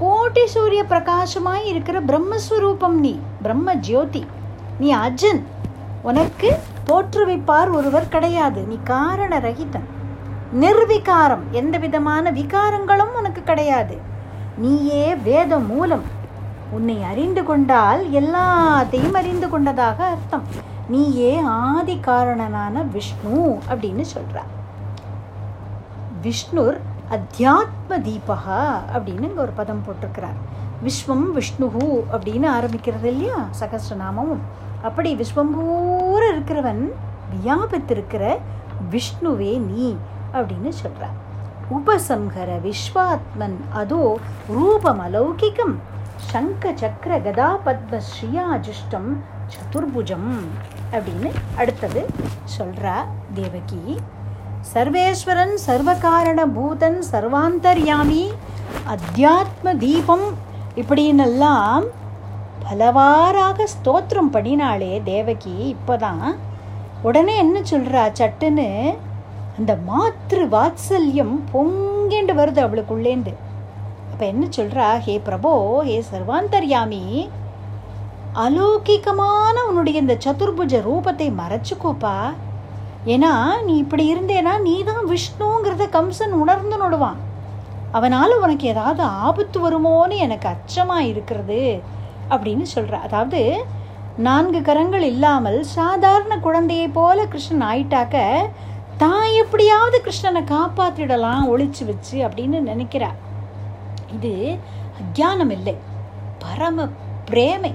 A: கோட்டி சூரிய பிரகாசமாய் இருக்கிற பிரம்மஸ்வரூபம் நீ பிரம்ம ஜோதி. நீ அஜன் உனக்கு தோற்றுவிப்பார் ஒருவர் கிடையாது. நீ காரண ரகிதன் நிர்விகாரம். எந்த விதமான விகாரங்களும் உனக்கு கிடையாது. நீயே வேத மூலம். உன்னை அறிந்து கொண்டால் எல்லாத்தையும் அறிந்து கொண்டதாக அர்த்தம். நீயே ஆதி காரணனான விஷ்ணு அப்படின்னு சொல்கிறார் விஷ்ணுர் அத்தியாத்ம தீபகா அப்படின்னு இங்கே ஒரு பதம் போட்டிருக்கிறார். விஸ்வம் விஷ்ணுஹு அப்படின்னு ஆரம்பிக்கிறது இல்லையா? சகசிரநாமமும். அப்படி விஸ்வம் பூர இருக்கிறவன் வியாபித்திருக்கிற விஷ்ணுவே நீ அப்படின்னு சொல்கிறார் உபசம்ஹர விஸ்வாத்மன் அதோ ரூபம் அலௌகிகம் சங்க சக்கர கதா பத்ம ஸ்ரீயாஜிஷ்டம் சதுர்புஜம் அப்படின்னு அடுத்தது சொல்கிறா தேவகி. சர்வேஸ்வரன் சர்வகாரண பூதன் சர்வாந்தர்யாமி அத்தியாத்ம தீபம் இப்படின்னெல்லாம் பலவாறாக ஸ்தோத்திரம் பண்ணினாலே தேவகி இப்போதான். உடனே என்ன சொல்கிறா சட்டுன்னு அந்த மாத்ரு வாத்சல்யம் பொங்கேண்டு வருது அவளுக்குள்ளேந்து. அப்போ என்ன சொல்கிறா ஹே பிரபோ ஹே சர்வாந்தர்யாமி அலௌகிகமான உன்னுடைய இந்த சதுர்புஜ ரூபத்தை மறைச்சுக்கோப்பா. ஏன்னா நீ இப்படி இருந்தேனா நீ தான் விஷ்ணுங்கிறத கம்சன் உணர்ந்து நடுவான். அவனால் உனக்கு ஏதாவது ஆபத்து வருமோன்னு எனக்கு அச்சமாக இருக்கிறது அப்படின்னு சொல்கிற அதாவது நான்கு கரங்கள் இல்லாமல் சாதாரண குழந்தையை போல கிருஷ்ணன் ஆயிட்டாக்க தான் எப்படியாவது கிருஷ்ணனை காப்பாற்றிடலாம் ஒழிச்சு வச்சு அப்படின்னு நினைக்கிறா. இது அஜானம் இல்லை. பரம பிரேமை.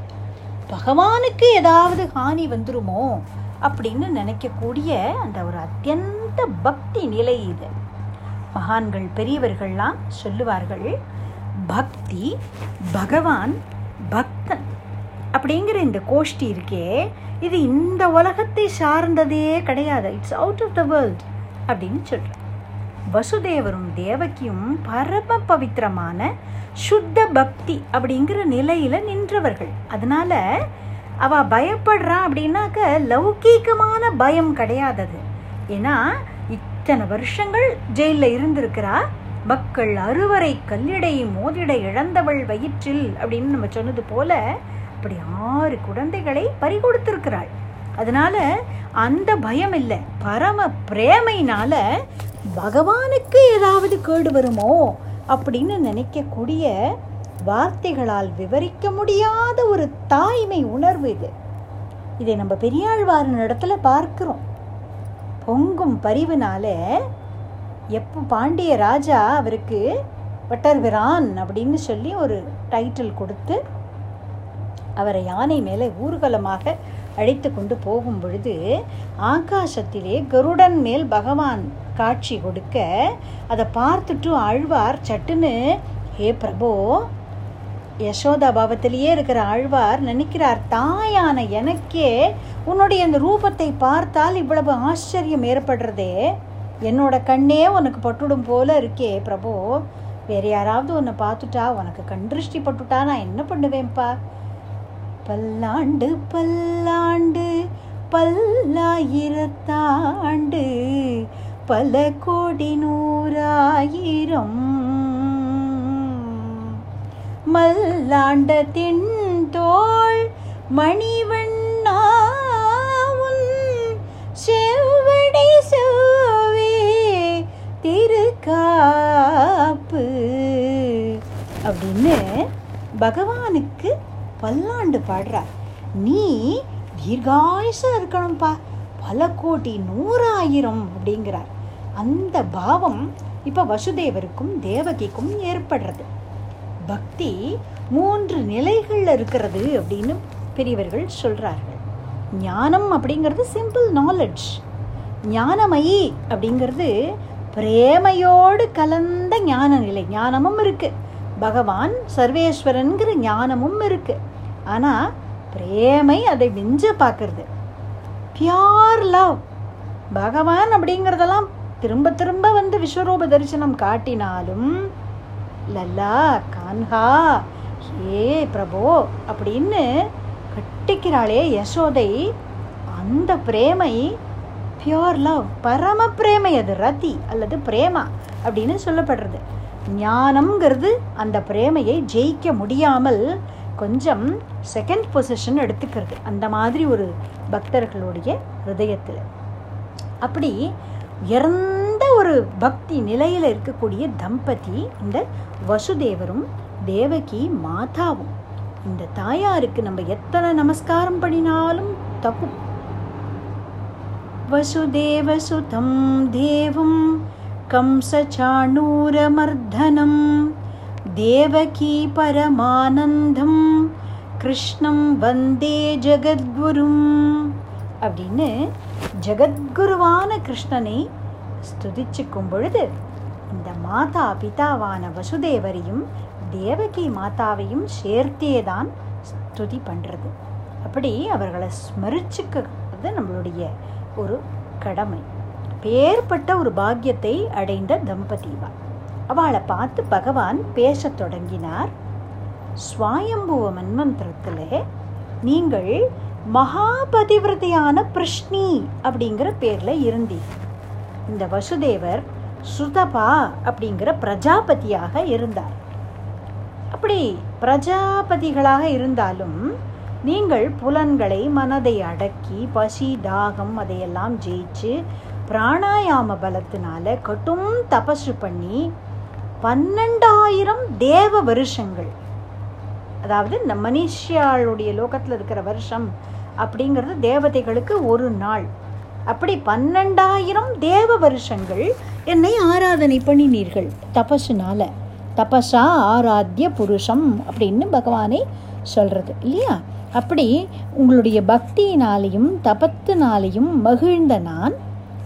A: பகவானுக்கு ஏதாவது ஹானி வந்துருமோ? அப்படின்னு நினைக்கக்கூடிய அந்த ஒரு அத்தியந்த பக்தி நிலை இது. மகான்கள் பெரியவர்கள்லாம் சொல்லுவார்கள் பக்தி பகவான் பக்தன். அப்படிங்கிற இந்த கோஷ்டி இருக்கே இது இந்த உலகத்தை சார்ந்ததே கிடையாது. It's out of the world அப்படின்னு சொல்கிறேன் வசுதேவரும் தேவகியும் பரம பவித்திரமான சுத்த பக்தி அப்படிங்கிற நிலையில் நின்றவர்கள். அதனால் அவ பயப்படுறான் அப்படின்னாக்க லௌகீகமான பயம் கிடையாதது. ஏன்னா இத்தனை வருஷங்கள் ஜெயிலில் இருந்திருக்கிறா. மக்கள் அறுவரை கல்லிடை மோதிட இழந்தவள் வயிற்றில் அப்படின்னு நம்ம சொன்னது போல அப்படி ஆறு குழந்தைகளை பறிகொடுத்திருக்கிறாள். அதனால அந்த பயம் இல்லை. பரம பிரேமையினால பகவானுக்கு ஏதாவது கேடு வருமோ அப்படின்னு நினைக்கக்கூடிய வார்த்தைகளால் விவரிக்க முடியாத ஒரு தாய்மை உணர்வு இது. இதை நம்ம பெரியாழ்வாரின் இடத்துல பார்க்கிறோம். பொங்கும் பரிவுனால எப்போ பாண்டிய ராஜா அவருக்கு வட்டர்விரான் அப்படின்னு சொல்லி ஒரு டைட்டில் கொடுத்து அவரை யானை மேலே ஊர்வலமாக அழைத்து கொண்டு போகும் பொழுது ஆகாசத்திலே கருடன் மேல் பகவான் காட்சி கொடுக்க அதை பார்த்துட்டு ஆழ்வார் சட்டுன்னு ஹே பிரபோ யசோதா பாவத்திலேயே இருக்கிற ஆழ்வார் நினைக்கிறார் தாயான எனக்கே உன்னுடைய அந்த ரூபத்தை பார்த்தால் இவ்வளவு ஆச்சரியம் ஏற்படுறதே. என்னோட கண்ணே உனக்கு பட்டுடும் போல இருக்கே பிரபு. வேற யாராவது உன்னை பார்த்துட்டா உனக்கு கண்டிருஷ்டி பட்டுட்டா நான் என்ன பண்ணுவேன்ப்பா? பல்லாண்டு பல்லாண்டு பல்லாயிரத்தாண்டு பல கோடி நூறாயிரம் மல்லாண்ட தின்தோள் மணிவண்ணாவும் செவ்வடி செவ்வே திருக்காப்பு. அப்படின்னு பகவானுக்கு பல்லாண்டு பாடுறார். நீ தீர்காயுசா இருக்கணும்ப்பா பல கோடி நூறாயிரம் அப்படிங்கிறார். அந்த பாவம் இப்போ வசுதேவருக்கும் தேவகிக்கும் ஏற்படுறது. பக்தி மூன்று நிலைகளில் இருக்கிறது அப்படின்னு பெரியவர்கள் சொல்கிறார்கள் ஞானம் அப்படிங்கிறது சிம்பிள் நாலெட்ஜ் ஞானமயி அப்படிங்கிறது பிரேமையோடு கலந்த ஞான நிலை ஞானமும் இருக்குது பகவான் சர்வேஸ்வரன்கிற ஞானமும் இருக்குது ஆனால் பிரேமை அதை விஞ்ச பார்க்கறது. பியார் லவ் பகவான் அப்படிங்கிறதெல்லாம் திரும்ப திரும்ப வந்து விஸ்வரூப தரிசனம் காட்டினாலும் லல்லா கான்ஹா ஹே பிரபோ அப்படின்னு கட்டிக்கிறாளே யசோதை. அந்த பிரேமை பியோர் லவ் பரம பிரேமை அது ரதி அல்லது பிரேமா அப்படின்னு சொல்லப்படுறது. ஞானம்ங்கிறது அந்த பிரேமையை ஜெயிக்க முடியாமல் கொஞ்சம் செகண்ட் பொசிஷன் எடுத்துக்கிறது. அந்த மாதிரி ஒரு பக்தர்களுடைய ஹிருதயத்தில். அப்படி உயர்ந்த ஒரு பக்தி நிலையில் இருக்கக்கூடிய தம்பதி இந்த வசுதேவரும் தேவகி மாதாவும். இந்த தாயாருக்கு நம்ம எத்தனை நமஸ்காரம் பண்ணினாலும் தப்பு. வசுதேவசுதம் தேவம் கம்சச்சாணூரமர்தனம் தேவகி பரமானந்தம் கிருஷ்ணம் வந்தே ஜெகத்குரும். அப்படின்னு ஜெகத்குருவான கிருஷ்ணனை ஸ்துதிச்சுக்கும் பொழுது இந்த மாதா பிதாவான வசுதேவரையும் தேவகி மாதாவையும் சேர்த்தே தான் ஸ்துதி பண்ணுறது அப்படி அவர்களை ஸ்மரிச்சுக்கிறது நம்மளுடைய ஒரு கடமை. பேர்பட்ட ஒரு பாக்கியத்தை அடைந்த தம்பதிவா. அவளை பார்த்து பகவான் பேசத் தொடங்கினார். சுவாயம்புவ மன்மந்திரத்தில் நீங்கள் மகாபதிவிரதையான பிருஷ்ணி அப்படிங்கிற பேரில் இருந்தி. இந்த வசுதேவர் சுதபா அப்படிங்கிற பிரஜாபதியாக இருந்தார். அப்படி பிரஜாபதிகளாக இருந்தாலும் நீங்கள் புலன்களை மனதை அடக்கி பசி தாகம் அதையெல்லாம் ஜெயிச்சு பிராணாயாம பலத்தினால கட்டும் தபசு பண்ணி பன்னெண்டாயிரம் தேவ வருஷங்கள் அதாவது இந்த மனுஷியாளுடைய லோகத்தில் இருக்கிற வருஷம் அப்படிங்கிறது தேவதைகளுக்கு ஒரு நாள். அப்படி பன்னெண்டாயிரம் தேவ வருஷங்கள் என்னை ஆராதனை பண்ணினீர்கள் தபசுனால. தபசா ஆராத்திய புருஷம் அப்படின்னு பகவானை சொல்கிறது இல்லையா? அப்படி உங்களுடைய பக்தியினாலையும் தபத்தினாலையும் மகிழ்ந்த நான்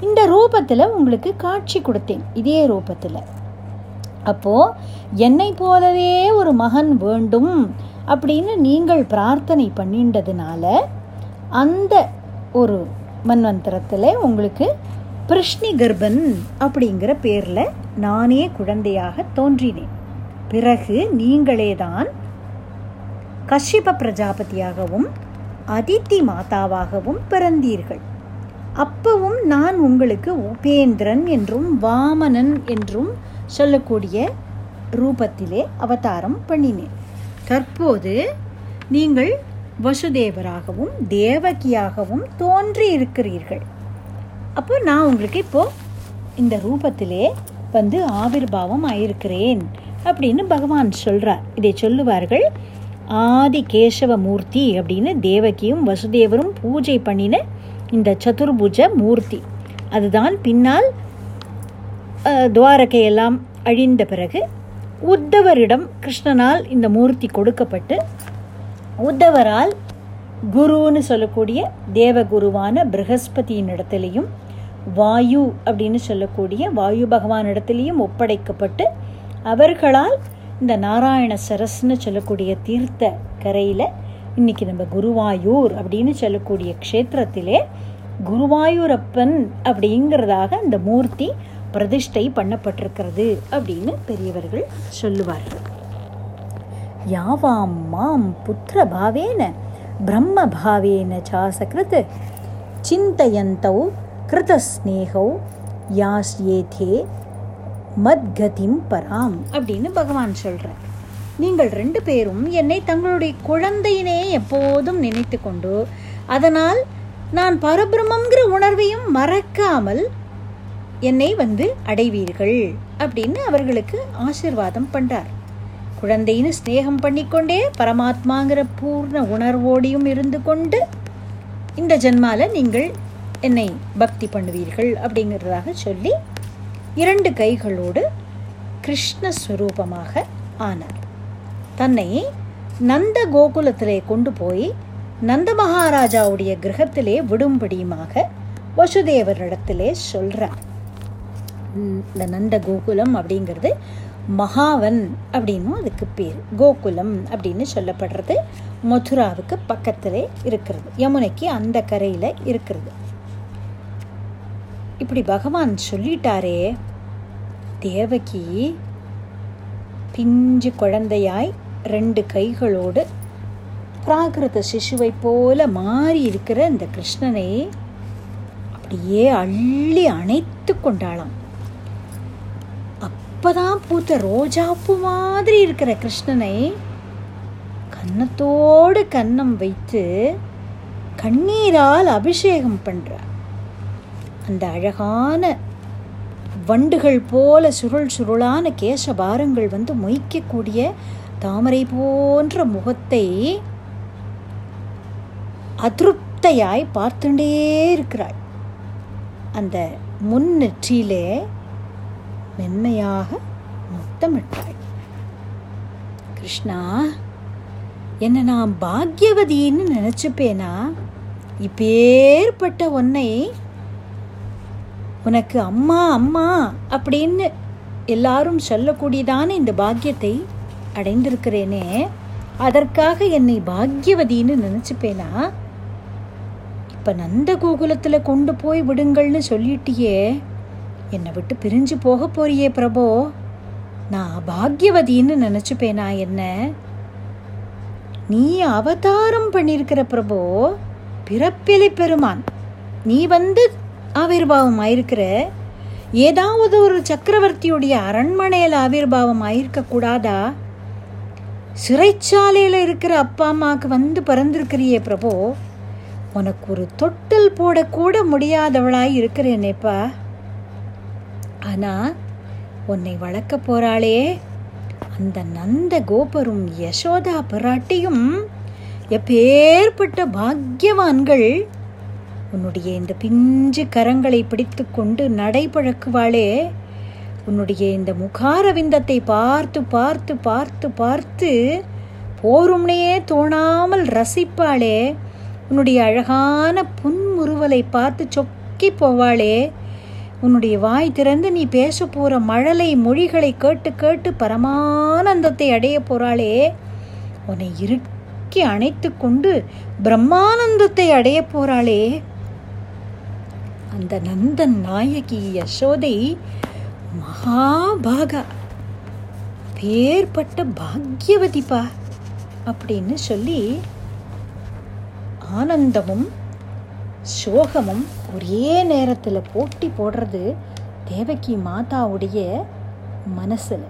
A: இந்த ரூபத்தில் உங்களுக்கு காட்சி கொடுத்தேன் இதே ரூபத்தில். அப்போது என்னை போலவே ஒரு மகன் வேண்டும் அப்படின்னு நீங்கள் பிரார்த்தனை பண்ணின்றதுனால அந்த ஒரு மன்வந்தரத்தில் உங்களுக்கு பிருஷ்ணி கர்ப்பன் அப்படிங்கிற பேரில் நானே குழந்தையாக தோன்றினேன். பிறகு நீங்களே தான் கஷிப பிரஜாபதியாகவும் அதித்தி மாதாவாகவும் பிறந்தீர்கள். அப்பவும் நான் உங்களுக்கு உபேந்திரன் என்றும் வாமனன் என்றும் சொல்லக்கூடிய ரூபத்திலே அவதாரம் பண்ணினேன். தற்போது நீங்கள் வசுதேவராகவும் தேவகியாகவும் தோன்றி இருக்கிறீர்கள் அப்போ நான் உங்களுக்கு இப்போ இந்த ரூபத்திலே வந்து ஆவிர்வாவம் ஆயிருக்கிறேன் அப்படின்னு பகவான் சொல்றார். இதை சொல்லுவார்கள் ஆதி கேசவ மூர்த்தி அப்படின்னு தேவகியும் வசுதேவரும் பூஜை பண்ணின இந்த சதுர்புஜ மூர்த்தி. அதுதான் பின்னால் துவாரகையெல்லாம் அழிந்த பிறகு உத்தவரிடம் கிருஷ்ணனால் இந்த மூர்த்தி கொடுக்கப்பட்டு உத்தவரால் குருன்னு சொல்லக்கூடிய தேவகுருவான பிரகஸ்பதியின் இடத்துலையும் வாயு அப்படின்னு சொல்லக்கூடிய வாயு பகவான் இடத்துலையும் ஒப்படைக்கப்பட்டு அவர்களால் இந்த நாராயண சரஸ்னு சொல்லக்கூடிய தீர்த்த கரையில் இன்னைக்கு நம்ம குருவாயூர் அப்படின்னு சொல்லக்கூடிய க்ஷேத்திரத்திலே குருவாயூரப்பன் அப்படிங்கிறதாக இந்த மூர்த்தி பிரதிஷ்டை பண்ணப்பட்டிருக்கிறது அப்படின்னு பெரியவர்கள் சொல்லுவார்கள். யாவாம் மாம் புத்திர பாவேன பிரம்ம பாவேன சாசகிருத் சிந்தயந்தௌ கிருதஸ்நேகௌ யாஸ்யேதே மத்கதிம் பராம். அப்படின்னு பகவான் சொல்கிறார் நீங்கள் ரெண்டு பேரும் என்னை தங்களுடைய குழந்தையினே எப்போதும் நினைத்து கொண்டு அதனால் நான் பரபிரமங்கிற உணர்வையும் மறக்காமல் என்னை வந்து அடைவீர்கள் அப்படின்னு அவர்களுக்கு ஆசிர்வாதம் பண்ணுறார் குழந்தைன்னு ஸ்நேகம் பண்ணிக்கொண்டே பரமாத்மாங்கிற பூர்ண உணர்வோடையும் இருந்து கொண்டு இந்த ஜென்மால நீங்கள் என்னை பக்தி பண்ணுவீர்கள் அப்படிங்கிறதாக சொல்லி இரண்டு கைகளோடு கிருஷ்ணஸ்வரூபமாக ஆனார். தன்னை நந்த கோகுலத்திலே கொண்டு போய் நந்த மகாராஜாவுடைய கிரகத்திலே விடும்படியுமாக வசுதேவரிடத்திலே சொல்றார். இந்த நந்த கோகுலம் அப்படிங்கிறது மகாவன் அப்படின்னும் அதுக்கு பேர். கோகுலம் அப்படின்னு சொல்லப்படுறது. மதுராவுக்கு பக்கத்திலே இருக்கிறது. யமுனைக்கு அந்த கரையில் இருக்கிறது. இப்படி பகவான் சொல்லிட்டாரே தேவகி பிஞ்சு குழந்தையாய் ரெண்டு கைகளோடு பிராகிருத சிசுவை போல மாறி இருக்கிற இந்த கிருஷ்ணனை அப்படியே அள்ளி அணைத்து கொண்டாளாம். அப்பதான் பூத்த ரோஜாப்பூ மாதிரி இருக்கிற கிருஷ்ணனை கன்னத்தோடு கன்னம் வைத்து கண்ணீரால் அபிஷேகம் பண்றார் அந்த அழகான வண்டுகள் போல சுருள் சுருளான கேசபாரங்கள் வந்து மொய்க்கக்கூடிய தாமரை போன்ற முகத்தை அதிருப்தையாய் பார்த்துட்டே இருக்கிறாள் அந்த முன் நெற்றியிலே மென்மையாக முத்தமிட்டாள் கிருஷ்ணா என்னை நான் பாக்யவதின்னு நினச்சிப்பேனா? இப்பேற்பட்ட உன்னை உனக்கு அம்மா அம்மா அப்படின்னு எல்லாரும் சொல்லக்கூடியதான இந்த பாக்கியத்தை அடைந்திருக்கிறேனே அதற்காக என்னை பாக்யவதின்னு நினச்சிப்பேனா? இப்போ நந்த கோகுலத்தில் கொண்டு போய் விடுங்கள்னு சொல்லிட்டியே என்னை விட்டு பிரிஞ்சு போக போறியே பிரபோ. நான் பாக்யவதின்னு நினச்சிப்பேனா என்ன? நீ அவதாரம் பண்ணியிருக்கிற பிரபோ பிறப்பிலை பெருமான். நீ வந்து ஆவிர்வாவம் ஆயிருக்கிற ஏதாவது ஒரு சக்கரவர்த்தியுடைய அரண்மனையில் ஆவிர்வாவம் ஆயிருக்க கூடாதா சிறைச்சாலையில் இருக்கிற அப்பா அம்மாவுக்கு வந்து பிறந்திருக்கிறியே பிரபோ. உனக்கு ஒரு தொட்டில் போடக்கூட முடியாதவளாய் இருக்கிறேனேப்பா ஆனால் உன்னை வளர்க்க போறாளே. அந்த நந்த கோபரும் யசோதா பிராட்டியும் எப்பேற்பட்ட பாக்கியவான்கள் உன்னுடைய இந்த பிஞ்சு கரங்களை பிடித்து கொண்டு நடைபழக்குவாளே. உன்னுடைய இந்த முகாரவிந்தத்தை பார்த்து பார்த்து பார்த்து பார்த்து போரும்னே தோணாமல் ரசிப்பாளே. உன்னுடைய அழகான புன்முறுவலை பார்த்து சொக்கி போவாளே. உன்னுடைய வாய் திறந்து நீ பேச போகிற மழலை மொழிகளை கேட்டு கேட்டு பரமானந்தத்தை அடைய போகிறாளே உன்னை இறுக்கி அணைத்து கொண்டு பிரம்மானந்தத்தை அடைய போகிறாளே அந்த நந்தன் நாயகி யசோதை மகாபாகா பேர்பட்ட பாக்யவதிப்பா அப்படின்னு சொல்லி ஆனந்தமும் சோகமும் ஒரே நேரத்தில் போட்டி போடுறது தேவகி மாதாவுடைய மனசில்.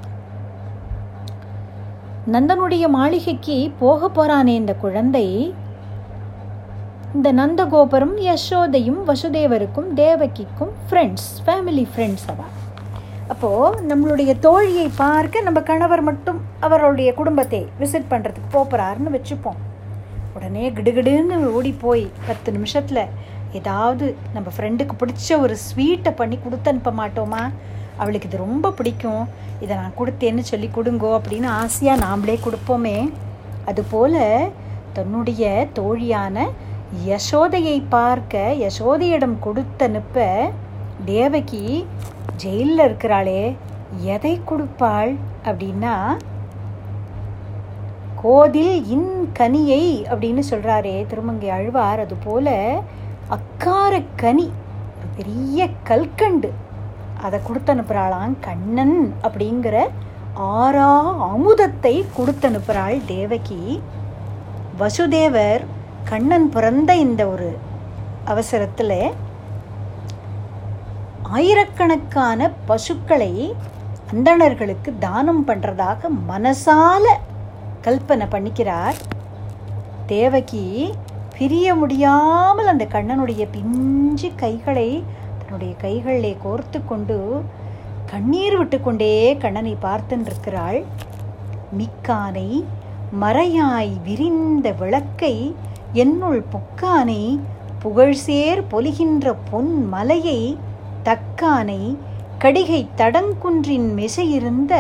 A: நந்தனுடைய மாளிகைக்கு போக போறானே இந்த குழந்தை. இந்த நந்தகோபுரம் யசோதையும் வசுதேவருக்கும் தேவகிக்கும் ஃப்ரெண்ட்ஸ் ஃபேமிலி ஃப்ரெண்ட்ஸ் அவ. அப்போது நம்மளுடைய தோழியை பார்க்க நம்ம கணவர் மட்டும் அவருடைய குடும்பத்தை விசிட் பண்ணுறதுக்கு போகிறாருன்னு வச்சுப்போம். உடனே கிடுகிடுன்னு ஓடி போய் பத்து நிமிஷத்தில் ஏதாவது நம்ம ஃப்ரெண்டுக்கு பிடிச்ச ஒரு ஸ்வீட்டை பண்ணி கொடுத்து அனுப்ப மாட்டோமா? அவளுக்கு இது ரொம்ப பிடிக்கும். இதை நான் கொடுத்தேன்னு சொல்லி கொடுங்கோ அப்படின்னு ஆசையாக நாமளே கொடுப்போமே. அதுபோல் தன்னுடைய தோழியான யசோதையை பார்க்க யசோதையிடம் கொடுத்தனுப்ப தேவகி ஜெயிலில் இருக்கிறாளே எதை கொடுப்பாள் அப்படின்னா கோதில் இன் கனியை அப்படின்னு சொல்கிறாரே திருமங்கை அழ்வார். அதுபோல் அக்கார கனி ஒரு பெரிய கல்கண்டு. அதை கொடுத்து அனுப்புகிறாளாம் கண்ணன் அப்படிங்கிற ஆறா அமுதத்தை கொடுத்து அனுப்புகிறாள் தேவகி. வசுதேவர் கண்ணன் பிறந்த இந்த ஒரு அவசரத்தில் ஆயிரக்கணக்கான பசுக்களை அந்தணர்களுக்கு தானம் பண்ணுறதாக மனசால கல்பனை பண்ணிக்கிறார் தேவகி. பிரிய முடியாமல் அந்த கண்ணனுடைய பிஞ்சு கைகளை தன்னுடைய கைகளிலே கோர்த்து கொண்டு கண்ணீர் விட்டுக்கொண்டே கண்ணனை பார்த்துன்றிருக்கிறாள் மிக்கானை மறையாய் விரிந்த விளக்கை என்னுள் புக்கானை புகழ்சேர் பொலிகின்ற பொன் மலையை தக்கானை கடிகை தடங்குன்றின் மெசையிருந்த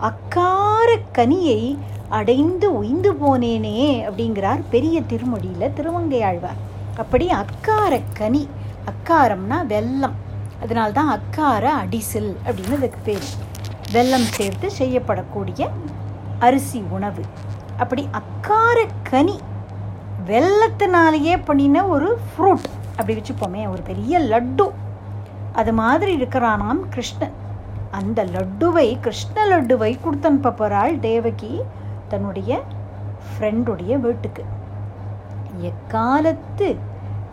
A: அக்கார கனியை அடைந்து உய்ந்து போனேனே அப்படிங்கிறார் பெரிய திருமொழியில் திருமங்கையாழ்வார் அப்படி அக்கார கனி அக்காரம்னா வெல்லம். அதனால்தான் அக்கார அடிசில் அப்படின்னு அதுக்கு பேர். வெல்லம் சேர்த்து செய்யப்படக்கூடிய அரிசி உணவு. அப்படி அக்கார கனி வெள்ளத்தினாலேயே பண்ணின ஒரு ஃப்ரூட் அப்படி வச்சுப்போமே ஒரு பெரிய லட்டு. அது மாதிரி இருக்கிறானாம் கிருஷ்ணன். அந்த லட்டுவை கிருஷ்ண லட்டுவை கொடுத்தனுப்ப போகிறாள் தேவகி. தன்னுடைய ஃப்ரெண்டுடைய வீட்டுக்கு. எக்காலத்து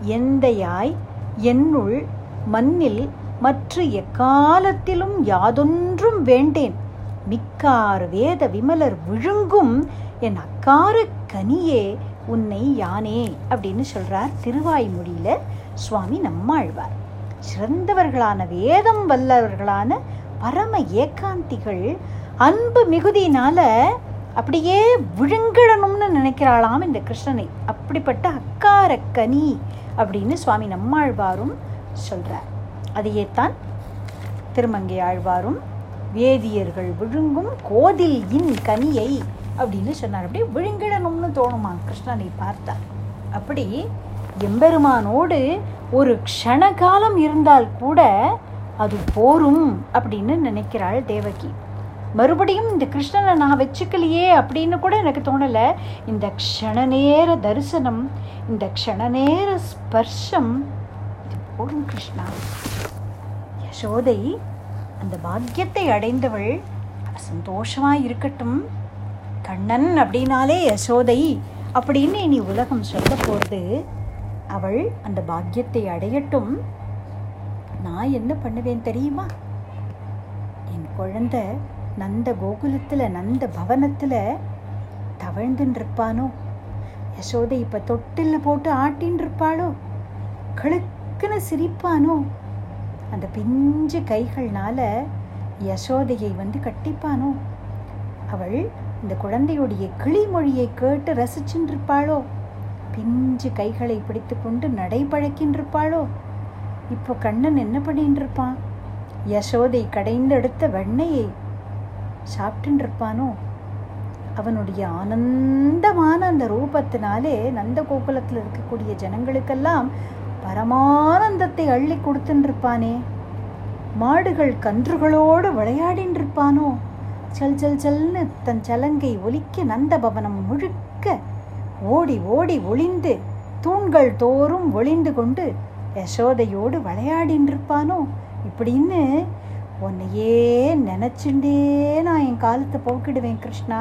A: எந்தையாய் என்னுள் மண்ணில் மற்ற எக்காலத்திலும் யாதொன்றும் வேண்டேன். மிக்கார் வேத விமலர் விழுங்கும் என் அக்கார கனியே உன்னை யானே அப்படின்னு சொல்றார் திருவாய்மொழியில சுவாமி நம்மாழ்வார். சிறந்தவர்களான வேதம் வல்லவர்களான பரம ஏகாந்திகள் அன்பு மிகுதியினால அப்படியே விழுங்கிடணும்னு நினைக்கிறாளாம் இந்த கிருஷ்ணனை. அப்படிப்பட்ட அக்கார கனி அப்படின்னு சுவாமி நம்மாழ்வாரும் சொல்கிறார் அதையே தான் திருமங்கை ஆழ்வாரும் வேதியர்கள் விழுங்கும் கோதில் இன் கனியை அப்படின்னு சொன்னார். அப்படியே விழுங்கிடணும்னு தோணுமா? கிருஷ்ணனை பார்த்தா அப்படி எம்பெருமானோடு ஒரு க்ஷணகாலம் இருந்தால் கூட அது போரும் அப்படின்னு நினைக்கிறாள் தேவகி. மறுபடியும் இந்த கிருஷ்ணனை நான் வச்சுக்கலையே அப்படின்னு கூட எனக்கு தோணலை. இந்த க்ஷண நேர தரிசனம் இந்த க்ஷண நேர ஸ்பர்ஷம் போடும் கிருஷ்ணா. யசோதை அந்த பாக்கியத்தை அடைந்தவள் சந்தோஷமாக இருக்கட்டும். கண்ணன் அப்படின்னாலே யசோதை அப்படின்னு இனி உலகம் சொல்ல போகிறது அவள் அந்த பாக்கியத்தை அடையட்டும். நான் என்ன பண்ணுவேன் தெரியுமா? என் குழந்தை நந்த கோகுலத்தில் நந்த பவனத்தில் தவழ்ந்துன்னு இருப்பானோ யசோதை இப்போ தொட்டில் போட்டு ஆட்டின்னு இருப்பாளோ கழுக்குன்னு சிரிப்பானோ? அந்த பிஞ்சு கைகள்னால யசோதையை வந்து கட்டிப்பானோ? அவள் இந்த குழந்தையுடைய கிளிமொழியை கேட்டு ரசிச்சுருப்பாளோ பிஞ்சு கைகளை பிடித்து கொண்டு நடைபழக்கின்றிருப்பாளோ? இப்போ கண்ணன் என்ன பண்ணிட்டு இருப்பான் யசோதை கடைந்தெடுத்த வெண்ணையை சாப்பிட்டுன்னு இருப்பானோ அவனுடைய ஆனந்தமான அந்த ரூபத்தினாலே நந்த கோகுலத்தில் இருக்கக்கூடிய ஜனங்களுக்கெல்லாம் பரமானந்தத்தை அள்ளி கொடுத்துன்னு இருப்பானே மாடுகள் கன்றுகளோடு விளையாடின்னு இருப்பானோ சல் சல் சல்னு தன் சலங்கை ஒலிக்க நந்தபவனம் முழுக்க ஓடி ஓடி ஒளிந்து தூண்கள் தோறும் ஒளிந்து கொண்டு யசோதையோடு விளையாடின்னு இருப்பானோ இப்படின்னு உன்னையே நினச்சுண்டே நான் என் காலத்தை போக்கிடுவேன் கிருஷ்ணா.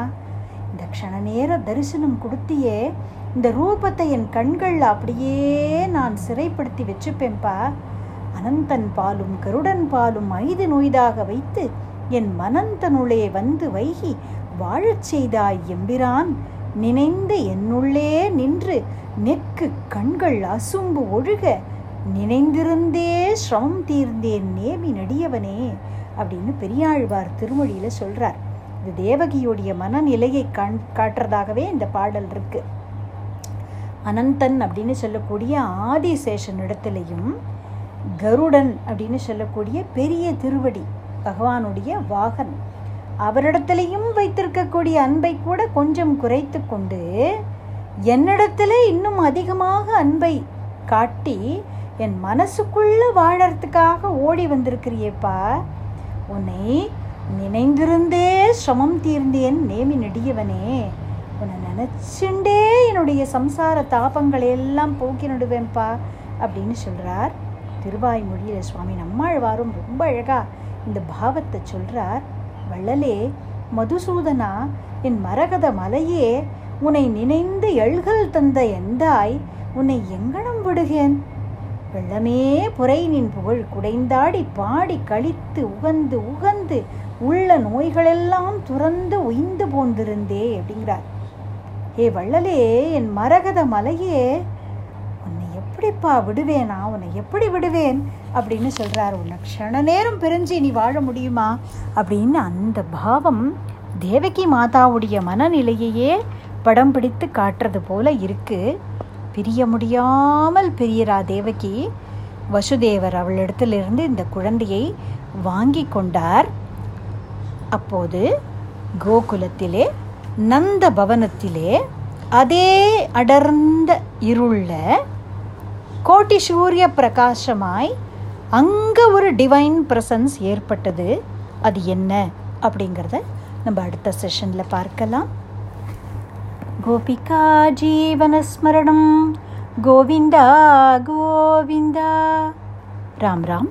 A: இந்த க்ஷண நேர தரிசனம் கொடுத்தியே இந்த ரூபத்தை என் கண்கள் அப்படியே நான் சிறைப்படுத்தி வச்சுப்பேன்பா. அனந்தன் பாலும் கருடன் பாலும் ஐது நொய்தாக வைத்து என் மனந்தனுள்ளே வந்து வைகி வாழச் செய்தாய் எம்பிரான் நினைந்து என்னுள்ளே நின்று நெற்கு கண்கள் அசும்பு ஒழுக நினைந்திருந்தே சிரமம் தீர்ந்தேன் நேமி நடியவனே அப்படின்னு பெரியாழ்வார் திருமொழியில் சொல்கிறார் இது தேவகியுடைய மனநிலையை கண் காட்டுறதாகவே இந்த பாடல் இருக்கு. அனந்தன் அப்படின்னு சொல்லக்கூடிய ஆதிசேஷன் இடத்துலையும் கருடன் அப்படின்னு சொல்லக்கூடிய பெரிய திருவடி பகவானுடைய வாகன். அவரிடத்திலையும் வைத்திருக்கக்கூடிய அன்பை கூட கொஞ்சம் குறைத்து கொண்டு என்னிடத்துல இன்னும் அதிகமாக அன்பை காட்டி என் மனசுக்குள்ள வாழறதுக்காக ஓடி வந்திருக்கிறியேப்பா. உன்னை நினைந்திருந்தே சிரமம் தீர்ந்தேன் நேமி நெடியவனே. உன்னை நினச்சுண்டே என்னுடைய சம்சார தாபங்களை எல்லாம் போக்கி நடுவேன்ப்பா அப்படின்னு சொல்கிறார் திருவாய்மொழியில் சுவாமி நம்மாழ்வாரும் ரொம்ப அழகாக இந்த பாவத்தை சொல்கிறார் வள்ளலே மதுசூதனா என் மரகத மலையே உன்னை நினைந்து எழுகல் தந்த எந்தாய் உன்னை எங்கனம் விடுகேன்? வெள்ளமே புரை நின் புகழ் குடைந்தாடி பாடி கழித்து உகந்து உகந்து உள்ள நோய்களெல்லாம் துறந்து உய்ந்து போந்திருந்தே அப்படிங்கிறார். ஏ வள்ளலே என் மரகத மலையே உன்னை எப்படிப்பா விடுவேனா உன்னை எப்படி விடுவேன்? அப்படின்னு சொல்கிறார் உன்னை க்ஷண நேரம் பிரிஞ்சு நீ வாழ முடியுமா? அப்படின்னு அந்த பாவம் தேவகி மாதாவுடைய மனநிலையையே படம் பிடித்து காட்டுறது போல இருக்குது பிரிய முடியாமல் பிரியரா தேவகி. வசுதேவர் அவளிடத்திலிருந்து இந்த குழந்தையை வாங்கி கொண்டார். அப்போது கோகுலத்திலே நந்த பவனத்திலே அதே அடர்ந்த இருள கோட்டி சூரிய பிரகாசமாய் அங்கே ஒரு டிவைன் ப்ரெசன்ஸ் ஏற்பட்டது. அது என்ன அப்படிங்கிறத நம்ம அடுத்த செஷனில் பார்க்கலாம். गोपिका जीवनस्मरणं। गोविन्द गोविन्द। राम राम।